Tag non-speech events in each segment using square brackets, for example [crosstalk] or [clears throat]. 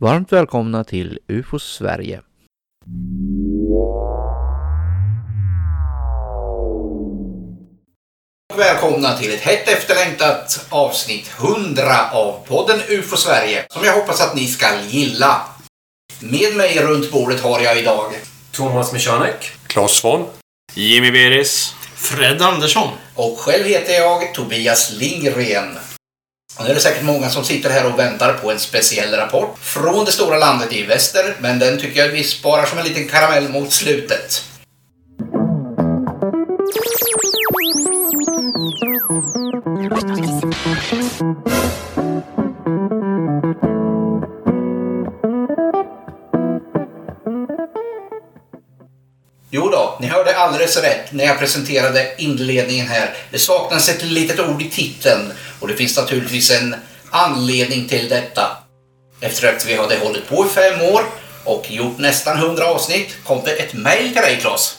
Varmt välkomna till UFO Sverige. Välkomna till ett hett efterlängtat avsnitt 100 av podden UFO Sverige som jag hoppas att ni ska gilla. Med mig runt bordet har jag idag Thomas Michanek. Claes Svahn. Jimmy Beris. Fred Andersson. och själv heter jag Tobias Lindgren. Och nu är det säkert många som sitter här och väntar på en speciell rapport från det stora landet i väster, men den tycker jag vi sparar som en liten karamell mot slutet. Jo då, ni hörde alldeles rätt när jag presenterade inledningen här. Det saknas ett litet ord i titeln och det finns naturligtvis en anledning till detta. Efter att vi hade hållit på i fem år och gjort nästan 100 avsnitt kom det ett mejl till dig Claes.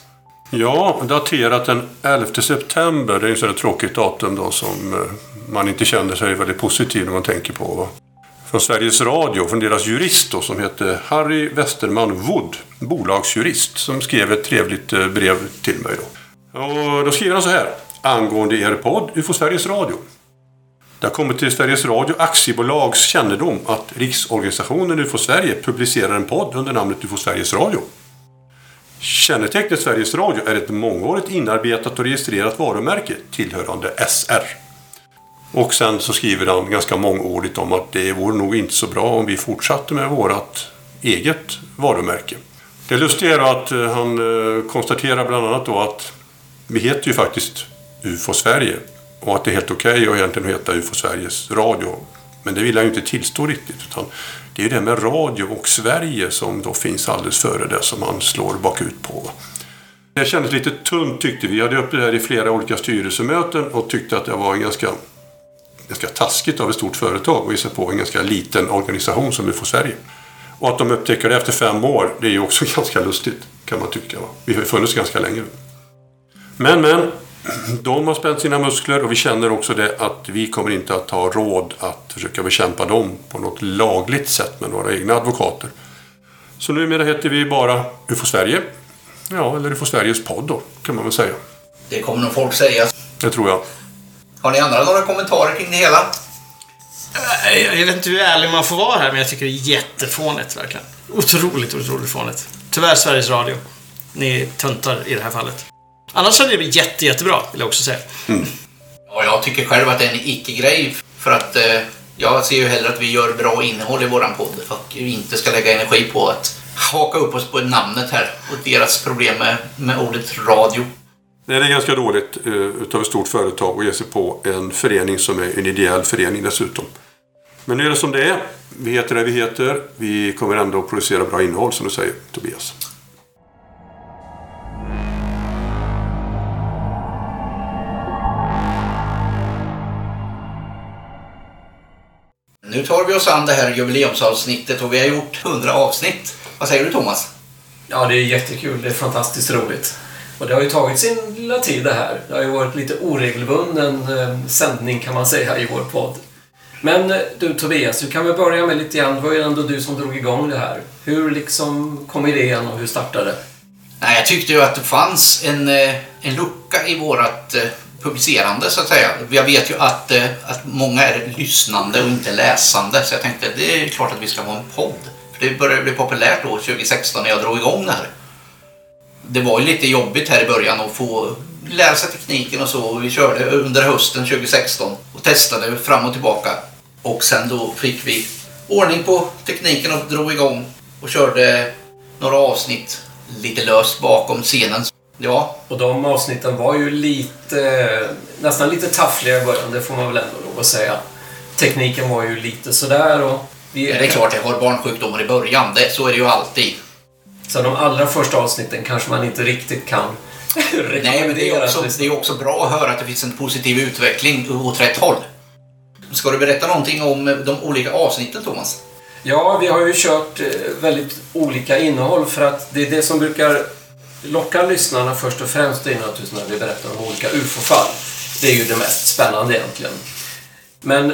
Ja, daterat den 11 september. Det är ju sådär tråkigt datum då som eh, man inte känner sig väldigt positiv när man tänker på. Va? Från Sveriges Radio, från deras jurist då, som heter Harry Westerman Wood, bolagsjurist, som skrev ett trevligt eh, brev till mig. Då. Och då skriver han så här. Angående er podd UFO Sveriges Radio. Det har kommit till Sveriges Radio aktiebolags kännedom att Riksorganisationen UFO Sverige publicerar en podd under namnet UFO Sveriges Radio. Kännetecknet Sveriges Radio är ett mångårigt inarbetat och registrerat varumärke tillhörande SR. Och sen så skriver han ganska mångordigt om att det vore nog inte så bra om vi fortsatte med vårt eget varumärke. Det lustiga är att eh, han eh, konstaterar bland annat då att vi heter ju faktiskt UFO Sverige och att det är helt okej att egentligen heta UFO Sveriges Radio. Men det vill han ju inte tillstå riktigt. Utan det är ju det med radio och Sverige som då finns alldeles före det som han slår bakut på. Det kändes lite tunt tyckte vi. Vi hade upp det här i flera olika styrelsemöten och tyckte att det var en ganska, ganska taskigt av ett stort företag att ge sig på en ganska liten organisation som UFO Sverige. Och att de upptäcker det efter fem år, det är ju också [laughs] ganska lustigt kan man tycka. Va? Vi har ju funnits ganska länge. Men, men. De har spänt sina muskler och vi känner också det att vi kommer inte att ha råd att försöka bekämpa dem på något lagligt sätt med några egna advokater. Så numera heter vi bara UFO Sverige. Ja, eller UFO Sveriges podd då, kan man väl säga. Det kommer nog folk säga. Det tror jag. Har ni andra några kommentarer kring det hela? Jag jag vet inte hur ärlig man får vara här, men jag tycker det är jättefånigt verkligen. Otroligt, otroligt fånigt. Tyvärr Sveriges Radio. Ni är töntar i det här fallet. Annars hade det blivit jätte, jättebra, vill jag också säga. Ja, jag tycker själv att det är en icke-grej för att eh, jag ser ju hellre att vi gör bra innehåll i våran podd och inte ska lägga energi på att haka upp oss på namnet här och deras problem med, med ordet radio. Nej, det är ganska dåligt eh, utav ett stort företag att ge sig på en förening som är en ideell förening dessutom. Men nu är det som det är. Vi heter det vi heter. Vi kommer ändå att producera bra innehåll som du säger, Tobias. Oss an det här jubileumsavsnittet och vi har gjort 100 avsnitt. Vad säger du Thomas? Ja, det är jättekul. Det är fantastiskt roligt. Och det har ju tagit sin lilla tid det här. Det har ju varit lite oregelbunden eh, sändning kan man säga i vår podd. Men eh, du Tobias, du kan väl börja med lite grann. Det var ju ändå du som drog igång det här. Hur liksom kom idén och hur startade det? Nej, jag tyckte ju att det fanns en, eh, en lucka i vårat eh, publicerande så att säga. Jag vet ju att, eh, att många är lyssnande och inte läsande så jag tänkte det är klart att vi ska ha en podd. För det började bli populärt då 2016 när jag drog igång det här. Det var ju lite jobbigt här i början att få lära sig tekniken och så. Vi körde under hösten 2016 och testade fram och tillbaka. Och sen då fick vi ordning på tekniken och drog igång och körde några avsnitt lite löst bakom scenen. Ja, Och de avsnitten var ju lite, nästan lite taffliga i början, det får man väl ändå lov att säga. Tekniken var ju lite sådär och vi... det är klart jag har barnsjukdomar i början. Det, så är det ju alltid. Så de allra första avsnitten kanske man inte riktigt kan [laughs] Nej, men det är, också, det är också bra att höra att det finns en positiv utveckling åt rätt håll. Ska du berätta någonting om de olika avsnitten, Thomas? Ja, vi har ju kört eh, väldigt olika innehåll för att det är det som brukar locka lyssnarna först och främst är naturligtvis när vi berättar om olika UFO-fall. Det är ju det mest spännande egentligen. Men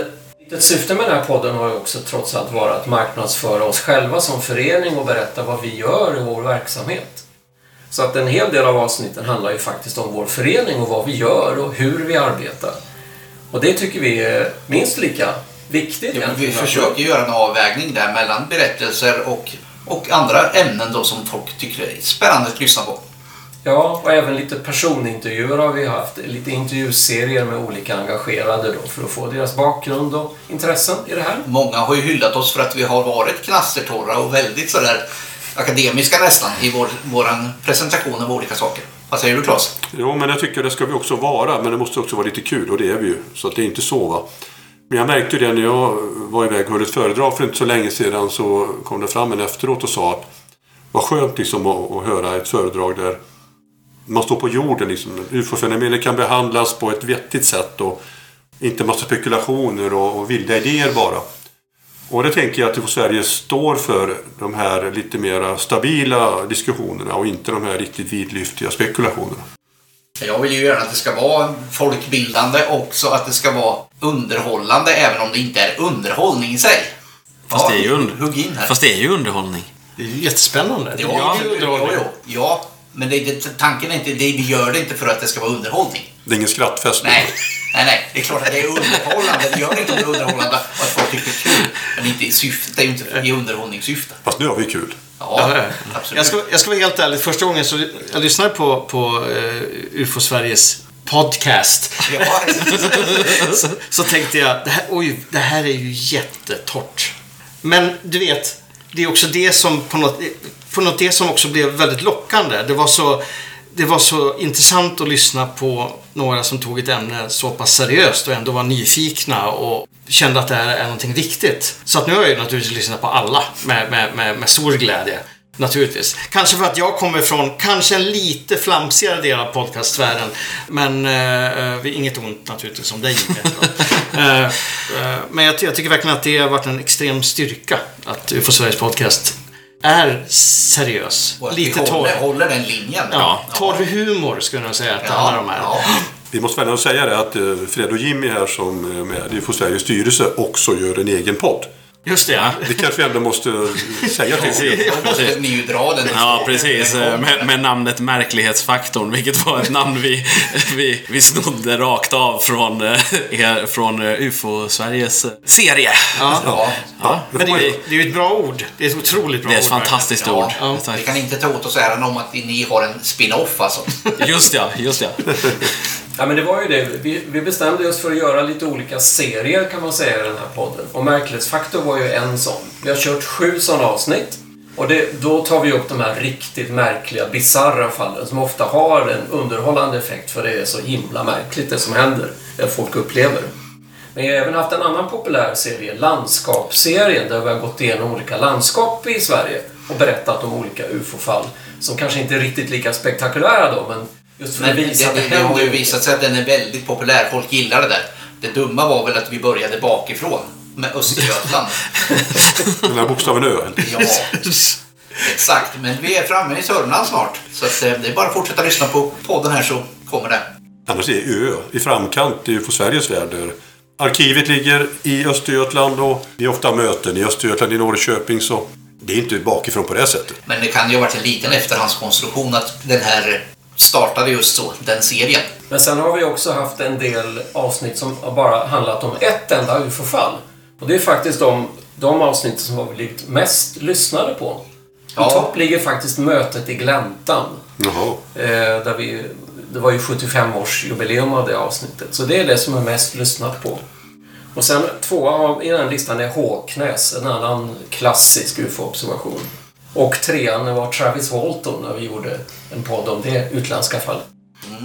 Ett syfte med den här podden har ju också trots allt varit att marknadsföra oss själva som förening och berätta vad vi gör i vår verksamhet. Så att en hel del av avsnitten handlar ju faktiskt om vår förening och vad vi gör och hur vi arbetar. Och det tycker vi är minst lika viktigt Ja, vi försöker göra en avvägning där mellan berättelser och, och andra ämnen då som folk tycker är spännande att lyssna på. Ja, och även lite personintervjuer har vi haft. Lite intervjuserier med olika engagerade då för att få deras bakgrund och intressen i det här. Många har ju hyllat oss för att vi har varit knastertorra och väldigt sådär akademiska nästan i vår våran presentation av olika saker. Vad säger du Claes? Jo, men jag tycker det ska vi också vara, men det måste också vara lite kul och det är vi ju. Så att det är inte så va. Men jag märkte det när jag var iväg och höll ett föredrag för inte så länge sedan så kom det fram en efteråt och sa att vad skönt liksom att, att höra ett föredrag där man står på jorden. Liksom. UFO-fenomenet kan behandlas på ett vettigt sätt och inte massa spekulationer och, och vilda idéer bara. Och det tänker jag att Sverige står för de här lite mer stabila diskussionerna och inte de här riktigt vidlyftiga spekulationerna. Jag vill ju gärna att det ska vara folkbildande också att det ska vara underhållande även om det inte är underhållning i sig. Fast det är ju hugg- under- Hugg in här. Fast det är ju underhållning. Det är ju jättespännande. Ja, underhållning. jo, ja, men det, det, tanken är inte, det, vi gör det inte för att det ska vara underhållning. Det är ingen skrattfest. Nej, nej, nej. Det är klart att det är underhållande. Det gör det inte om det är underhållande och att folk tycker det är kul. Men inte i syfte, det är ju inte i underhållningssyfte. Fast nu har vi kul. Ja, absolut. Jag ska, jag ska vara helt ärlig. Första gången så jag lyssnade på, på uh, UFO Sveriges podcast. Ja, [laughs] så, så tänkte jag, det här, oj, det här är ju jättetort. Men du vet, det är också det som på något, på något det som också blev väldigt lockande. Det var så, det var så intressant att lyssna på några som tog ett ämne så pass seriöst och ändå var nyfikna och kände att det här är någonting viktigt. Så att nu har jag ju naturligtvis lyssnat på alla med, med, med, med stor glädje. Naturligtvis. Kanske för att jag kommer från kanske en lite flamsigare del av podcastsfären. Men eh, eh, inget ont naturligtvis om dig [laughs] eh, eh, Men jag, jag tycker verkligen att det har varit en extrem styrka att UFO Sveriges podcast är seriös. och Lite vi torr. håller, håller den linjen. Ja, torr humor skulle jag säga att det handlar om här. ja. Vi måste väl ändå säga det att eh, Fred och Jimmy här som är med i Sveriges styrelse också gör en egen podd. Just det. Det kanske vi ändå måste säga till måste ni ju dra den. Ja, precis. Med, med namnet Märklighetsfaktorn, vilket var ett namn vi, vi, vi snodde rakt av från, eh, från eh, UFO-Sveriges serie. Ja. Ja, Ja, Men det det är ju ett bra ord. Det är ett otroligt bra Det är ett ord. fantastiskt ja. ord. Ja. Vi kan inte ta åt oss äran om att ni har en spin-off alltså. Just ja, just ja. Ja, men det var ju det. Vi, vi bestämde oss för att göra lite olika serier kan man säga i den här podden. Och Märklighetsfaktor var ju en sån. Vi har kört sju sådana avsnitt. Och det, då tar vi upp de här riktigt märkliga, bisarra fallen som ofta har en underhållande effekt för det är så himla märkligt det som händer, det folk upplever. Men jag har även haft en annan populär serie, Landskapsserien, där vi har gått igenom olika landskap i Sverige och berättat om olika UFO-fall som kanske inte är riktigt lika spektakulära då, men men att det, det, det det har ju visat sig att den är väldigt populär. Folk gillar det där. Det dumma var väl att vi började bakifrån med Östergötland. [laughs] Den här bokstaven Ö. Ja, exakt. Men vi är framme i Sörmland snart. Så att, eh, det är bara att fortsätta lyssna på podden här så kommer det. Annars är Ö i framkant i UFO Sveriges värld. där Arkivet ligger i Östergötland och vi har ofta möten i Östergötland, i Norrköping. Så det är inte bakifrån på det sättet. Men det kan ju ha varit en liten efterhandskonstruktion att den här startade just så, den serien. Men sen har vi också haft en del avsnitt som har bara handlat om ett enda UFO-fall. Och det är faktiskt de, de avsnitt som har blivit mest lyssnade på. Ja. I topp ligger faktiskt mötet i Gläntan. Jaha. Eh, där vi, det var ju 75-årsjubileum av det avsnittet. Så det är det som är mest lyssnat på. Och sen tvåa av- i den listan är Håknäs, en annan klassisk UFO-observation. Och trean var Travis Walton när vi gjorde en podd om det utländska fallet.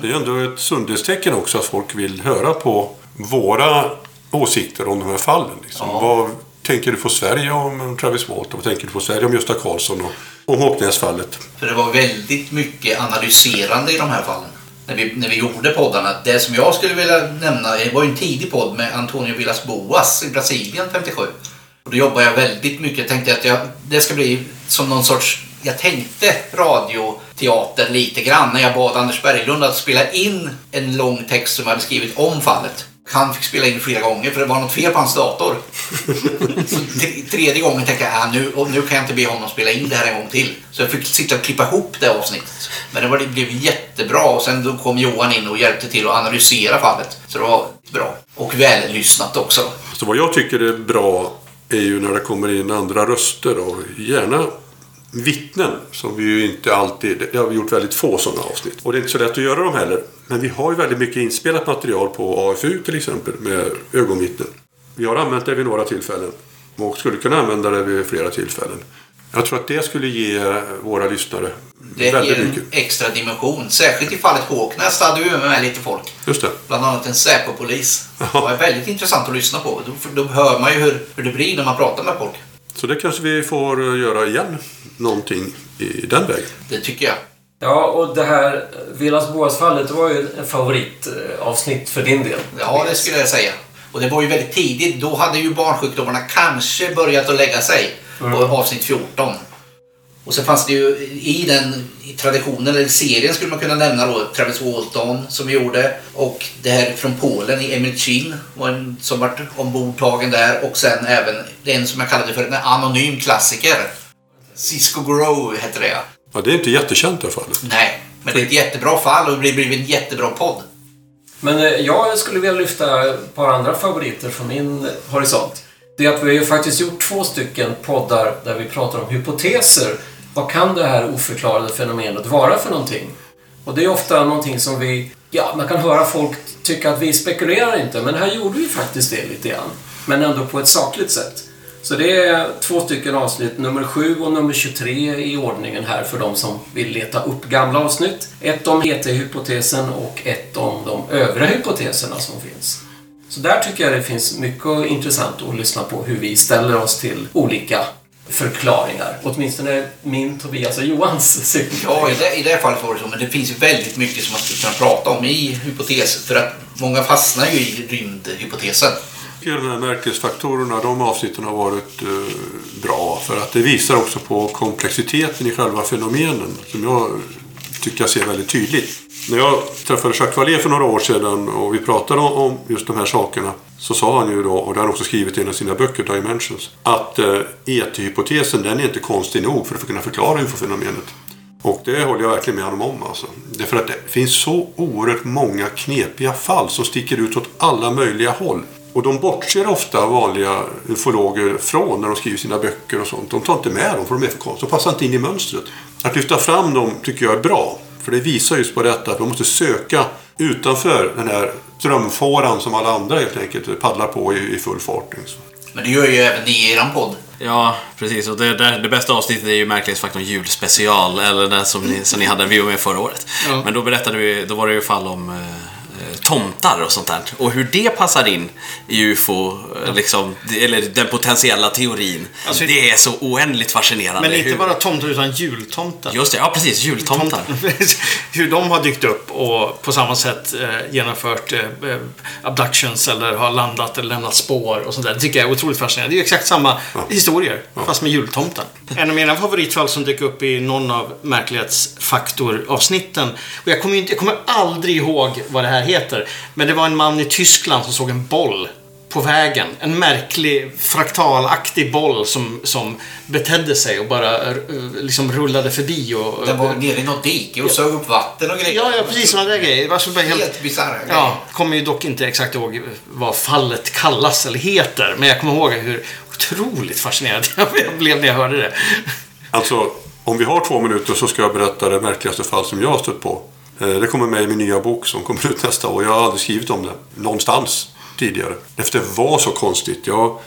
Det är ändå ett sundhetstecken också att folk vill höra på våra åsikter om de här fallen. Liksom. Vad tänker du på Sverige om Travis Walton? Vad tänker du på Sverige om Gösta Karlsson och om Håknäsfallet? För det var väldigt mycket analyserande i de här fallen. När vi, när vi gjorde poddarna. Det som jag skulle vilja nämna det var ju en tidig podd med Antonio Villas Boas i Brasilien 57. Och då jobbade jag väldigt mycket. Jag tänkte att jag, det ska bli som någon sorts... Jag tänkte radioteater lite grann när jag bad Anders Berglund att spela in en lång text som jag hade skrivit om fallet. Han fick spela in flera gånger för det var något fel på hans dator. så tredje gången tänkte jag ah, nu, och nu kan jag inte be honom spela in det här en gång till. Så jag fick sitta och klippa ihop det avsnittet. Men det, var, det blev jättebra och sen då kom Johan in och hjälpte till att analysera fallet. Så det var bra. Och vällyssnat också. Så vad jag tycker är bra är ju när det kommer in andra röster och gärna vittnen som vi ju inte alltid... Det har vi gjort väldigt få sådana avsnitt. Och det är inte så lätt att göra dem heller. Men vi har ju väldigt mycket inspelat material på AFU till exempel med ögonvittnen. Vi har använt det vid några tillfällen och skulle kunna använda det vid flera tillfällen. Jag tror att det skulle ge våra lyssnare Det ger väldigt en mycket. extra dimension. Särskilt i fallet Håknäs hade vi med lite folk. Just det. Bland annat en Säpo-polis. Det var väldigt intressant att lyssna på. Då, då hör man ju hur, hur det blir när man pratar med folk. Så det kanske vi får eh, göra igen. Någonting i den vägen. Det tycker jag. Ja, och det här Villas Boas-fallet var ju en favoritavsnitt för din del. Ja, det skulle jag säga. Och det var ju väldigt tidigt. Då hade ju barnsjukdomarna kanske börjat att lägga sig på avsnitt 14. Och så fanns det ju i den i traditionen, eller serien skulle man kunna nämna då, Travis Walton som vi gjorde. Och det här från Polen i Emil Chin var en som vart ombordtagen där. Och sen även en som jag kallade för en anonym klassiker. Cisco Grow hette det ja. Ja, det är inte jättekänt i alla fall. Nej, men det är ett jättebra fall och det blir en jättebra podd. Men eh, jag skulle vilja lyfta ett par andra favoriter från min horisont. Det är att vi har ju faktiskt gjort två stycken poddar där vi pratar om hypoteser. Vad kan det här oförklarade fenomenet vara för någonting? Och det är ofta någonting som vi... Ja, man kan höra folk tycka att vi spekulerar inte, men här gjorde vi faktiskt det lite grann. Men ändå på ett sakligt sätt. Så det är två stycken avsnitt, nummer 7 och nummer 23 i ordningen här för de som vill leta upp gamla avsnitt. Ett om ET-hypotesen och ett om de övriga hypoteserna som finns. Så där tycker jag det finns mycket intressant att lyssna på hur vi ställer oss till olika förklaringar. Åtminstone min, Tobias och Johans synpunkt. Ja, i det, i det fallet var det så. Men det finns ju väldigt mycket som man skulle kunna prata om i hypoteser. För att många fastnar ju i rymdhypotesen. Jag tycker de här märkesfaktorerna, de avsnitten har varit eh, bra. För att det visar också på komplexiteten i själva fenomenen. Som jag tycker jag ser väldigt tydligt. När jag träffade Jacques Vallée för några år sedan och vi pratade om, just de här sakerna. Så sa han ju då, och det har han också skrivit i en av sina böcker, Dimensions. Att eh, ET-hypotesen den är inte konstig nog för att kunna förklara UFO-fenomenet. Och det håller jag verkligen med honom om. Alltså. Det är för att det finns så oerhört många knepiga fall som sticker ut åt alla möjliga håll. Och de bortser ofta vanliga ufologer från när de skriver sina böcker och sånt. De tar inte med dem för de är för konstiga. De passar inte in i mönstret. Att lyfta fram dem tycker jag är bra. För det visar just på detta att man måste söka utanför den här strömfåran som alla andra helt enkelt paddlar på i, i full fart. Liksom. Men det gör ju även ni i eran podd. Ja, precis. Och det, det, det bästa avsnittet är ju Märklighetsfaktorn julspecial, eller den som ni, som ni hade vi var med förra året. Ja. Men då berättade vi, då var det ju fall om eh, tomtar och sånt där. Och hur det passar in i UFO, liksom, eller den potentiella teorin. Alltså, det är så oändligt fascinerande. Men inte hur, bara tomtar utan jultomtar. Just det, ja precis. Jultomtar. [laughs] Hur de har dykt upp och på samma sätt eh, genomfört eh, abductions eller har landat eller lämnat spår och sånt där. Det tycker jag är otroligt fascinerande. Det är ju exakt samma historier, fast med jultomten. En av mina favoritfall som dök upp i någon av märklighetsfaktoravsnitten. Och jag kommer, inte, jag kommer aldrig ihåg vad det här heter. Men det var en man i Tyskland som såg en boll på vägen. En märklig fraktalaktig boll som, som betedde sig och bara eh, liksom rullade förbi. Och, Den var nere i något dike och sög upp vatten och grejer. Ja, ja precis sådana där grejer. Det var så bara helt... Helt bisarra grejer. Ja, kommer ju dock inte exakt ihåg vad fallet kallas eller heter. Men jag kommer ihåg hur otroligt fascinerad [laughs] jag blev när jag hörde det. Alltså, om vi har två minuter så ska jag berätta det märkligaste fall som jag har stött på. Eh, det kommer med i min nya bok som kommer ut nästa år. Jag har aldrig skrivit om det någonstans tidigare. Efter det var så konstigt. Jag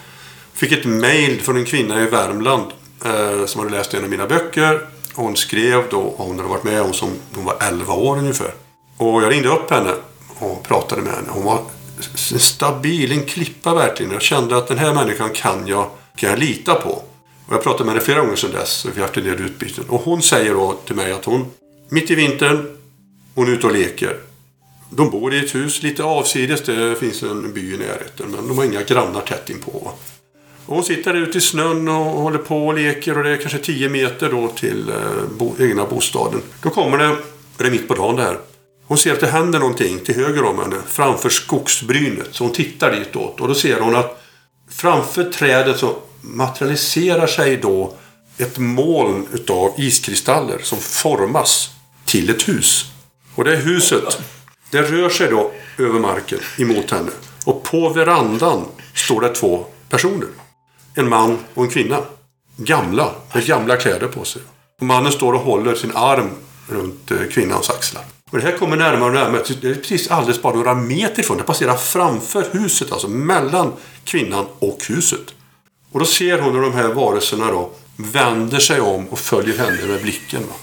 fick ett mail från en kvinna i Värmland eh, som hade läst en av mina böcker. Hon skrev då om hon hade varit med om som hon var 11 år ungefär. Och jag ringde upp henne och pratade med henne. Hon var stabil, en klippa verkligen. Jag kände att den här människan kan jag, kan jag lita på. Och jag pratade med henne flera gånger sedan dess. Och vi har haft en del utbyten. Och hon säger då till mig att hon, mitt i vintern, hon är ute och leker. De bor i ett hus lite avsides. Det finns en by i närheten. Men de har inga grannar tätt inpå. Och hon sitter där ute i snön och håller på och leker. Och det är kanske 10 meter då till eh, bo, egna bostaden. Då kommer det, det är mitt på dagen det här. Hon ser att det händer någonting till höger om henne, framför skogsbrynet. Så hon tittar ditåt och då ser hon att framför trädet så materialiserar sig då ett moln utav iskristaller som formas till ett hus. Och det huset, det rör sig då över marken emot henne. Och på verandan står det två personer. En man och en kvinna. Gamla, med gamla kläder på sig. Och mannen står och håller sin arm runt eh, kvinnans axlar. Och det här kommer närmare och närmare. Det är precis alldeles bara några meter ifrån. Det passerar framför huset, alltså mellan kvinnan och huset. Och då ser hon hur de här varelserna då vänder sig om och följer henne med blicken. Va?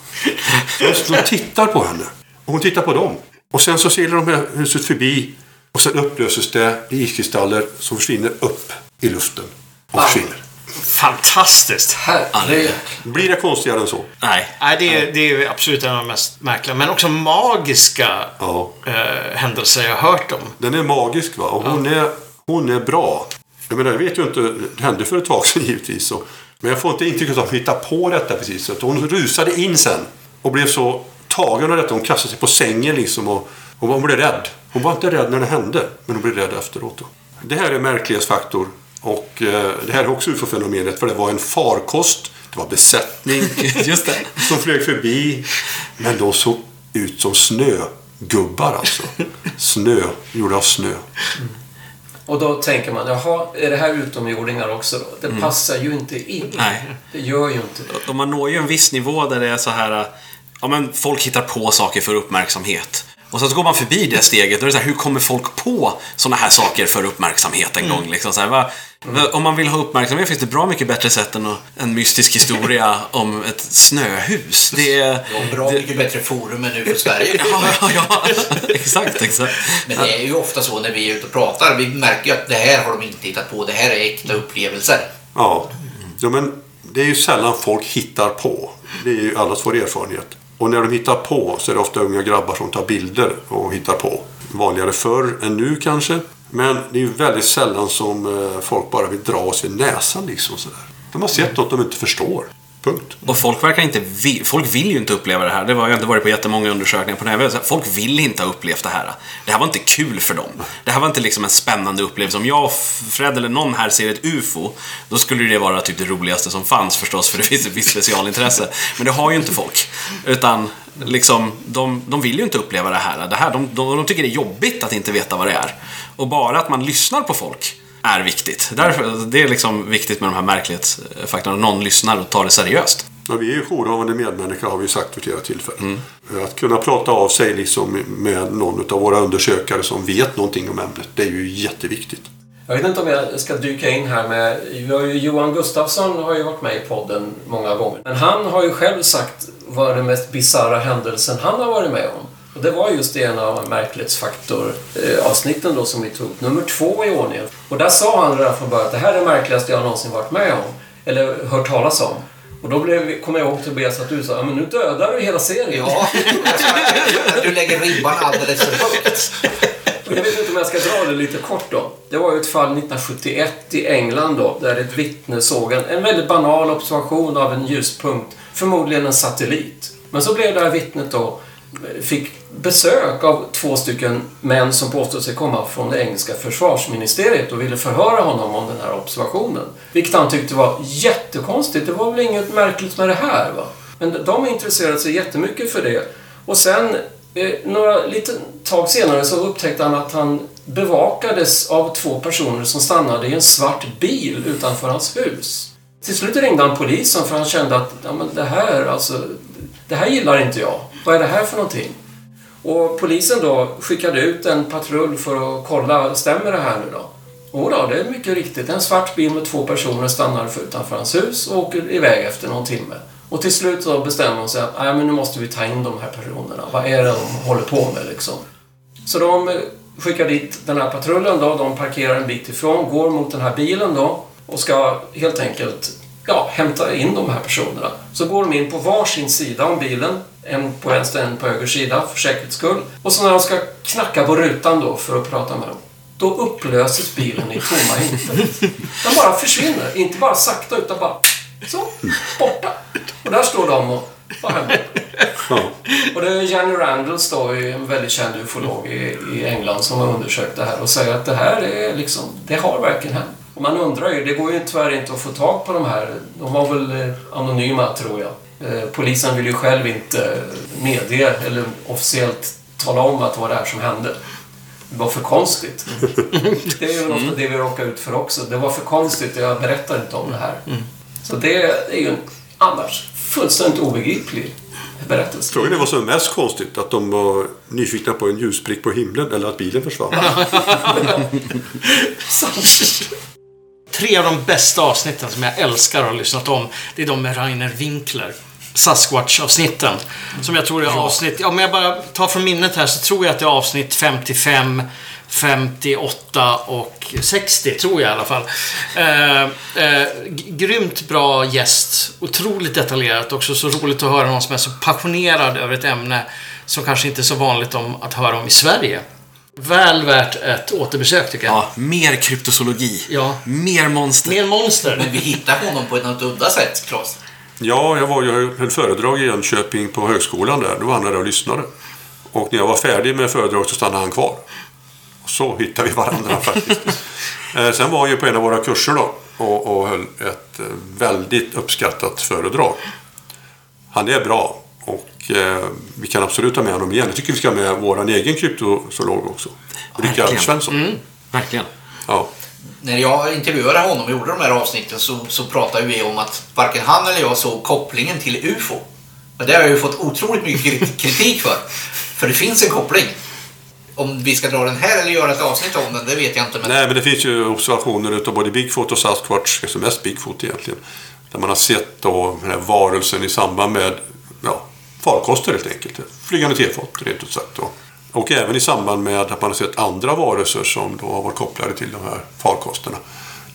Så de tittar på henne. Och hon tittar på dem. Och sen så seglar de här huset förbi. Och sen upplöses det i iskristaller som försvinner upp i luften. Och försvinner. Fantastiskt! Herregud. Blir det konstigare än så? Nej. Nej, det, är, det är absolut en av de mest märkliga, men också magiska Ja. eh, händelser jag har hört om. Den är magisk va? Och hon, är, hon är bra. Jag menar, jag vet ju inte, det hände för ett tag sedan [laughs] givetvis. Så. Men jag får inte intrycket att hon hittade på detta precis. Så att hon rusade in sen och blev så tagen av detta. Hon kastade sig på sängen liksom och, och hon blev rädd. Hon var inte rädd när det hände, men hon blev rädd efteråt. Då. Det här är märklighetsfaktor. Och eh, det här är också UFO-fenomenet för det var en farkost, det var besättning [laughs] Just det. som flög förbi. Men de såg ut som snögubbar alltså. Snö, gjorda av snö. Och då tänker man, jaha, är det här utomjordingar också då? Det passar ju inte in. Nej. Det gör ju inte det. Och man når ju en viss nivå där det är så här... Ja, men folk hittar på saker för uppmärksamhet. Och sen så går man förbi det steget. Är det så här, hur kommer folk på såna här saker för uppmärksamhet en gång? Liksom så här, va, va- Om man vill ha uppmärksamhet finns det bra mycket bättre sätt än en mystisk historia [laughs] om ett snöhus. Det är... Och bra det, mycket bättre forum än nu för Sverige. [laughs] ja, ja, ja, [laughs] exakt, exakt. Men det är ju ofta så när vi är ute och pratar. Vi märker ju att det här har de inte hittat på. Det här är äkta upplevelser. Ja. ja, men det är ju sällan folk hittar på. Det är ju allas vår erfarenhet. Och när de hittar på så är det ofta unga grabbar som tar bilder och hittar på. Vanligare förr än nu kanske. Men det är ju väldigt sällan som eh, folk bara vill dra oss i näsan liksom sådär. De har sett något de inte förstår. Punkt. Och folk verkar inte vi, Folk vill ju inte uppleva det här. Det var, jag har inte varit på jättemånga undersökningar på det här. Folk vill inte ha upplevt det här. Det här var inte kul för dem. Det här var inte liksom en spännande upplevelse. Om jag, Fred eller någon här ser ett UFO, då skulle det vara typ det roligaste som fanns förstås, för det finns ett visst specialintresse. Men det har ju inte folk. Utan liksom, de, de vill ju inte uppleva det här. Det här de, de, de tycker det är jobbigt att inte veta vad det är. Och bara att man lyssnar på folk är viktigt. Därför, det är liksom viktigt med de här märklighetsfaktorerna. Någon lyssnar och tar det seriöst. Ja, vi är ju jourhavande medmänniska har vi sagt vid flera tillfällen. Att kunna prata av sig liksom med någon av våra undersökare som vet någonting om ämnet, det är ju jätteviktigt. Jag vet inte om jag ska dyka in här med... Vi har ju, Johan Gustafsson har ju varit med i podden många gånger. Men han har ju själv sagt vad den mest bisarra händelsen han har varit med om. Och det var just det en av märklighetsfaktor-avsnitten då som vi tog. Nummer två i ordningen. Och där sa han redan från början att det här är det märkligaste jag någonsin varit med om. Eller hört talas om. Och då blev, kommer jag ihåg Tobias att du sa, men nu dödar du hela serien. Ja, du lägger ribban alldeles för högt. Jag vet inte om jag ska dra det lite kort då. Det var ju ett fall 1971 i England då, där ett vittne såg en, en väldigt banal observation av en ljuspunkt, förmodligen en satellit. Men så blev det här vittnet då, fick besök av två stycken män som påstod sig komma från det engelska försvarsministeriet och ville förhöra honom om den här observationen. Vilket han tyckte var jättekonstigt. Det var väl inget märkligt med det här va? Men de intresserade sig jättemycket för det. Och sen, eh, några lite tag senare så upptäckte han att han bevakades av två personer som stannade i en svart bil utanför hans hus. Till slut ringde han polisen för han kände att ja, men det här, alltså, det här gillar inte jag. Vad är det här för någonting? Och polisen då skickade ut en patrull för att kolla, stämmer det här nu då? Och då, det är mycket riktigt. En svart bil med två personer stannar utanför hans hus och åker iväg efter någon timme. Och till slut så bestämmer de sig att Nej, men nu måste vi ta in de här personerna. Vad är det de håller på med liksom? Så de eh, skickar dit den här patrullen då. De parkerar en bit ifrån, går mot den här bilen då och ska helt enkelt ja, hämta in de här personerna. Så går de in på varsin sida om bilen. En på vänster, en på höger sida för säkerhets skull. Och så när de ska knacka på rutan då för att prata med dem. Då upplöses bilen i tomma intet. Den bara försvinner. Inte bara sakta utan bara så, borta. Och där står de och vad händer? Ja. Och det är Jenny Randalls då, en väldigt känd ufolog i, i England som har undersökt det här och säger att det här är liksom, det har verkligen hänt. Och man undrar ju, det går ju tyvärr inte att få tag på de här. De var väl eh, anonyma tror jag. Eh, polisen vill ju själv inte medge eller officiellt tala om att det var det här som hände. Det var för konstigt. [laughs] Det är ju ofta det vi råkar ut för också. Det var för konstigt och jag berättar inte om det här. Så det är ju en annars fullständigt obegriplig berättelse. Frågan är vad som är mest konstigt. Att de var nyfikna på en ljusprick på himlen eller att bilen försvann. [laughs] Tre av de bästa avsnitten som jag älskar och har lyssnat om, det är de med Rainer Winkler. Sasquatch-avsnitten. Som jag tror är avsnitt... Om jag bara tar från minnet här så tror jag att det är avsnitt 55, 58 och 60, tror jag i alla fall. Eh, eh, grymt bra gäst. Otroligt detaljerat också. Så roligt att höra någon som är så passionerad över ett ämne som kanske inte är så vanligt om att höra om i Sverige. Väl värt ett återbesök tycker jag. Ja, mer kryptozoologi. Ja. Mer monster. Mer monster. Men vi hittar honom på ett något udda sätt, Claes. Ja, jag var ju höll föredrag i Jönköping på högskolan där. Då var han där och lyssnade. Och när jag var färdig med föredraget så stannade han kvar. Så hittade vi varandra [laughs] faktiskt. Eh, Sen var jag ju på en av våra kurser då och, och höll ett eh, väldigt uppskattat föredrag. Han är bra och eh, vi kan absolut ta med honom igen. Jag tycker vi ska ha med vår egen kryptozoolog också. Rickard. Svensson. Verkligen. Ja. När jag intervjuade honom och gjorde de här avsnitten så, så pratade vi om att varken han eller jag såg kopplingen till UFO. Men det har jag ju fått otroligt mycket kri- [laughs] kritik för. För det finns en koppling. Om vi ska dra den här eller göra ett avsnitt om den, det vet jag inte. Men Nej, men det finns ju observationer utav både Bigfoot och Sasquatch, alltså mest Bigfoot egentligen. Där man har sett då den här varelsen i samband med ja, farkoster helt enkelt. Flygande tefat rent ut sagt. Då. Och även i samband med att man har sett andra varelser som då har varit kopplade till de här farkosterna.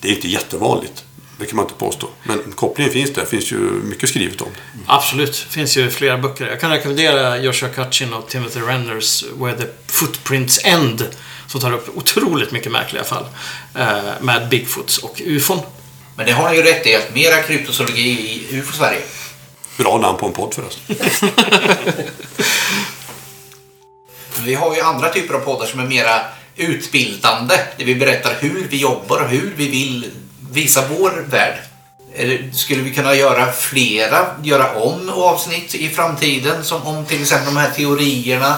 Det är inte jättevanligt, det kan man inte påstå. Men kopplingen finns där, det finns ju mycket skrivet om det. Absolut. Det finns ju flera böcker. Jag kan rekommendera Joshua Cutchin och Timothy Renners Where the Footprints End. Som tar upp otroligt mycket märkliga fall. Eh, med Bigfoots och UFOn. Men det har ni ju rätt i, att mera kryptozoologi i UFO-Sverige. Bra namn på en podd förresten. [laughs] Vi har ju andra typer av poddar som är mera utbildande. Där vi berättar hur vi jobbar och hur vi vill visa vår värld. Eller skulle vi kunna göra flera, göra om avsnitt i framtiden? Som om till exempel de här teorierna.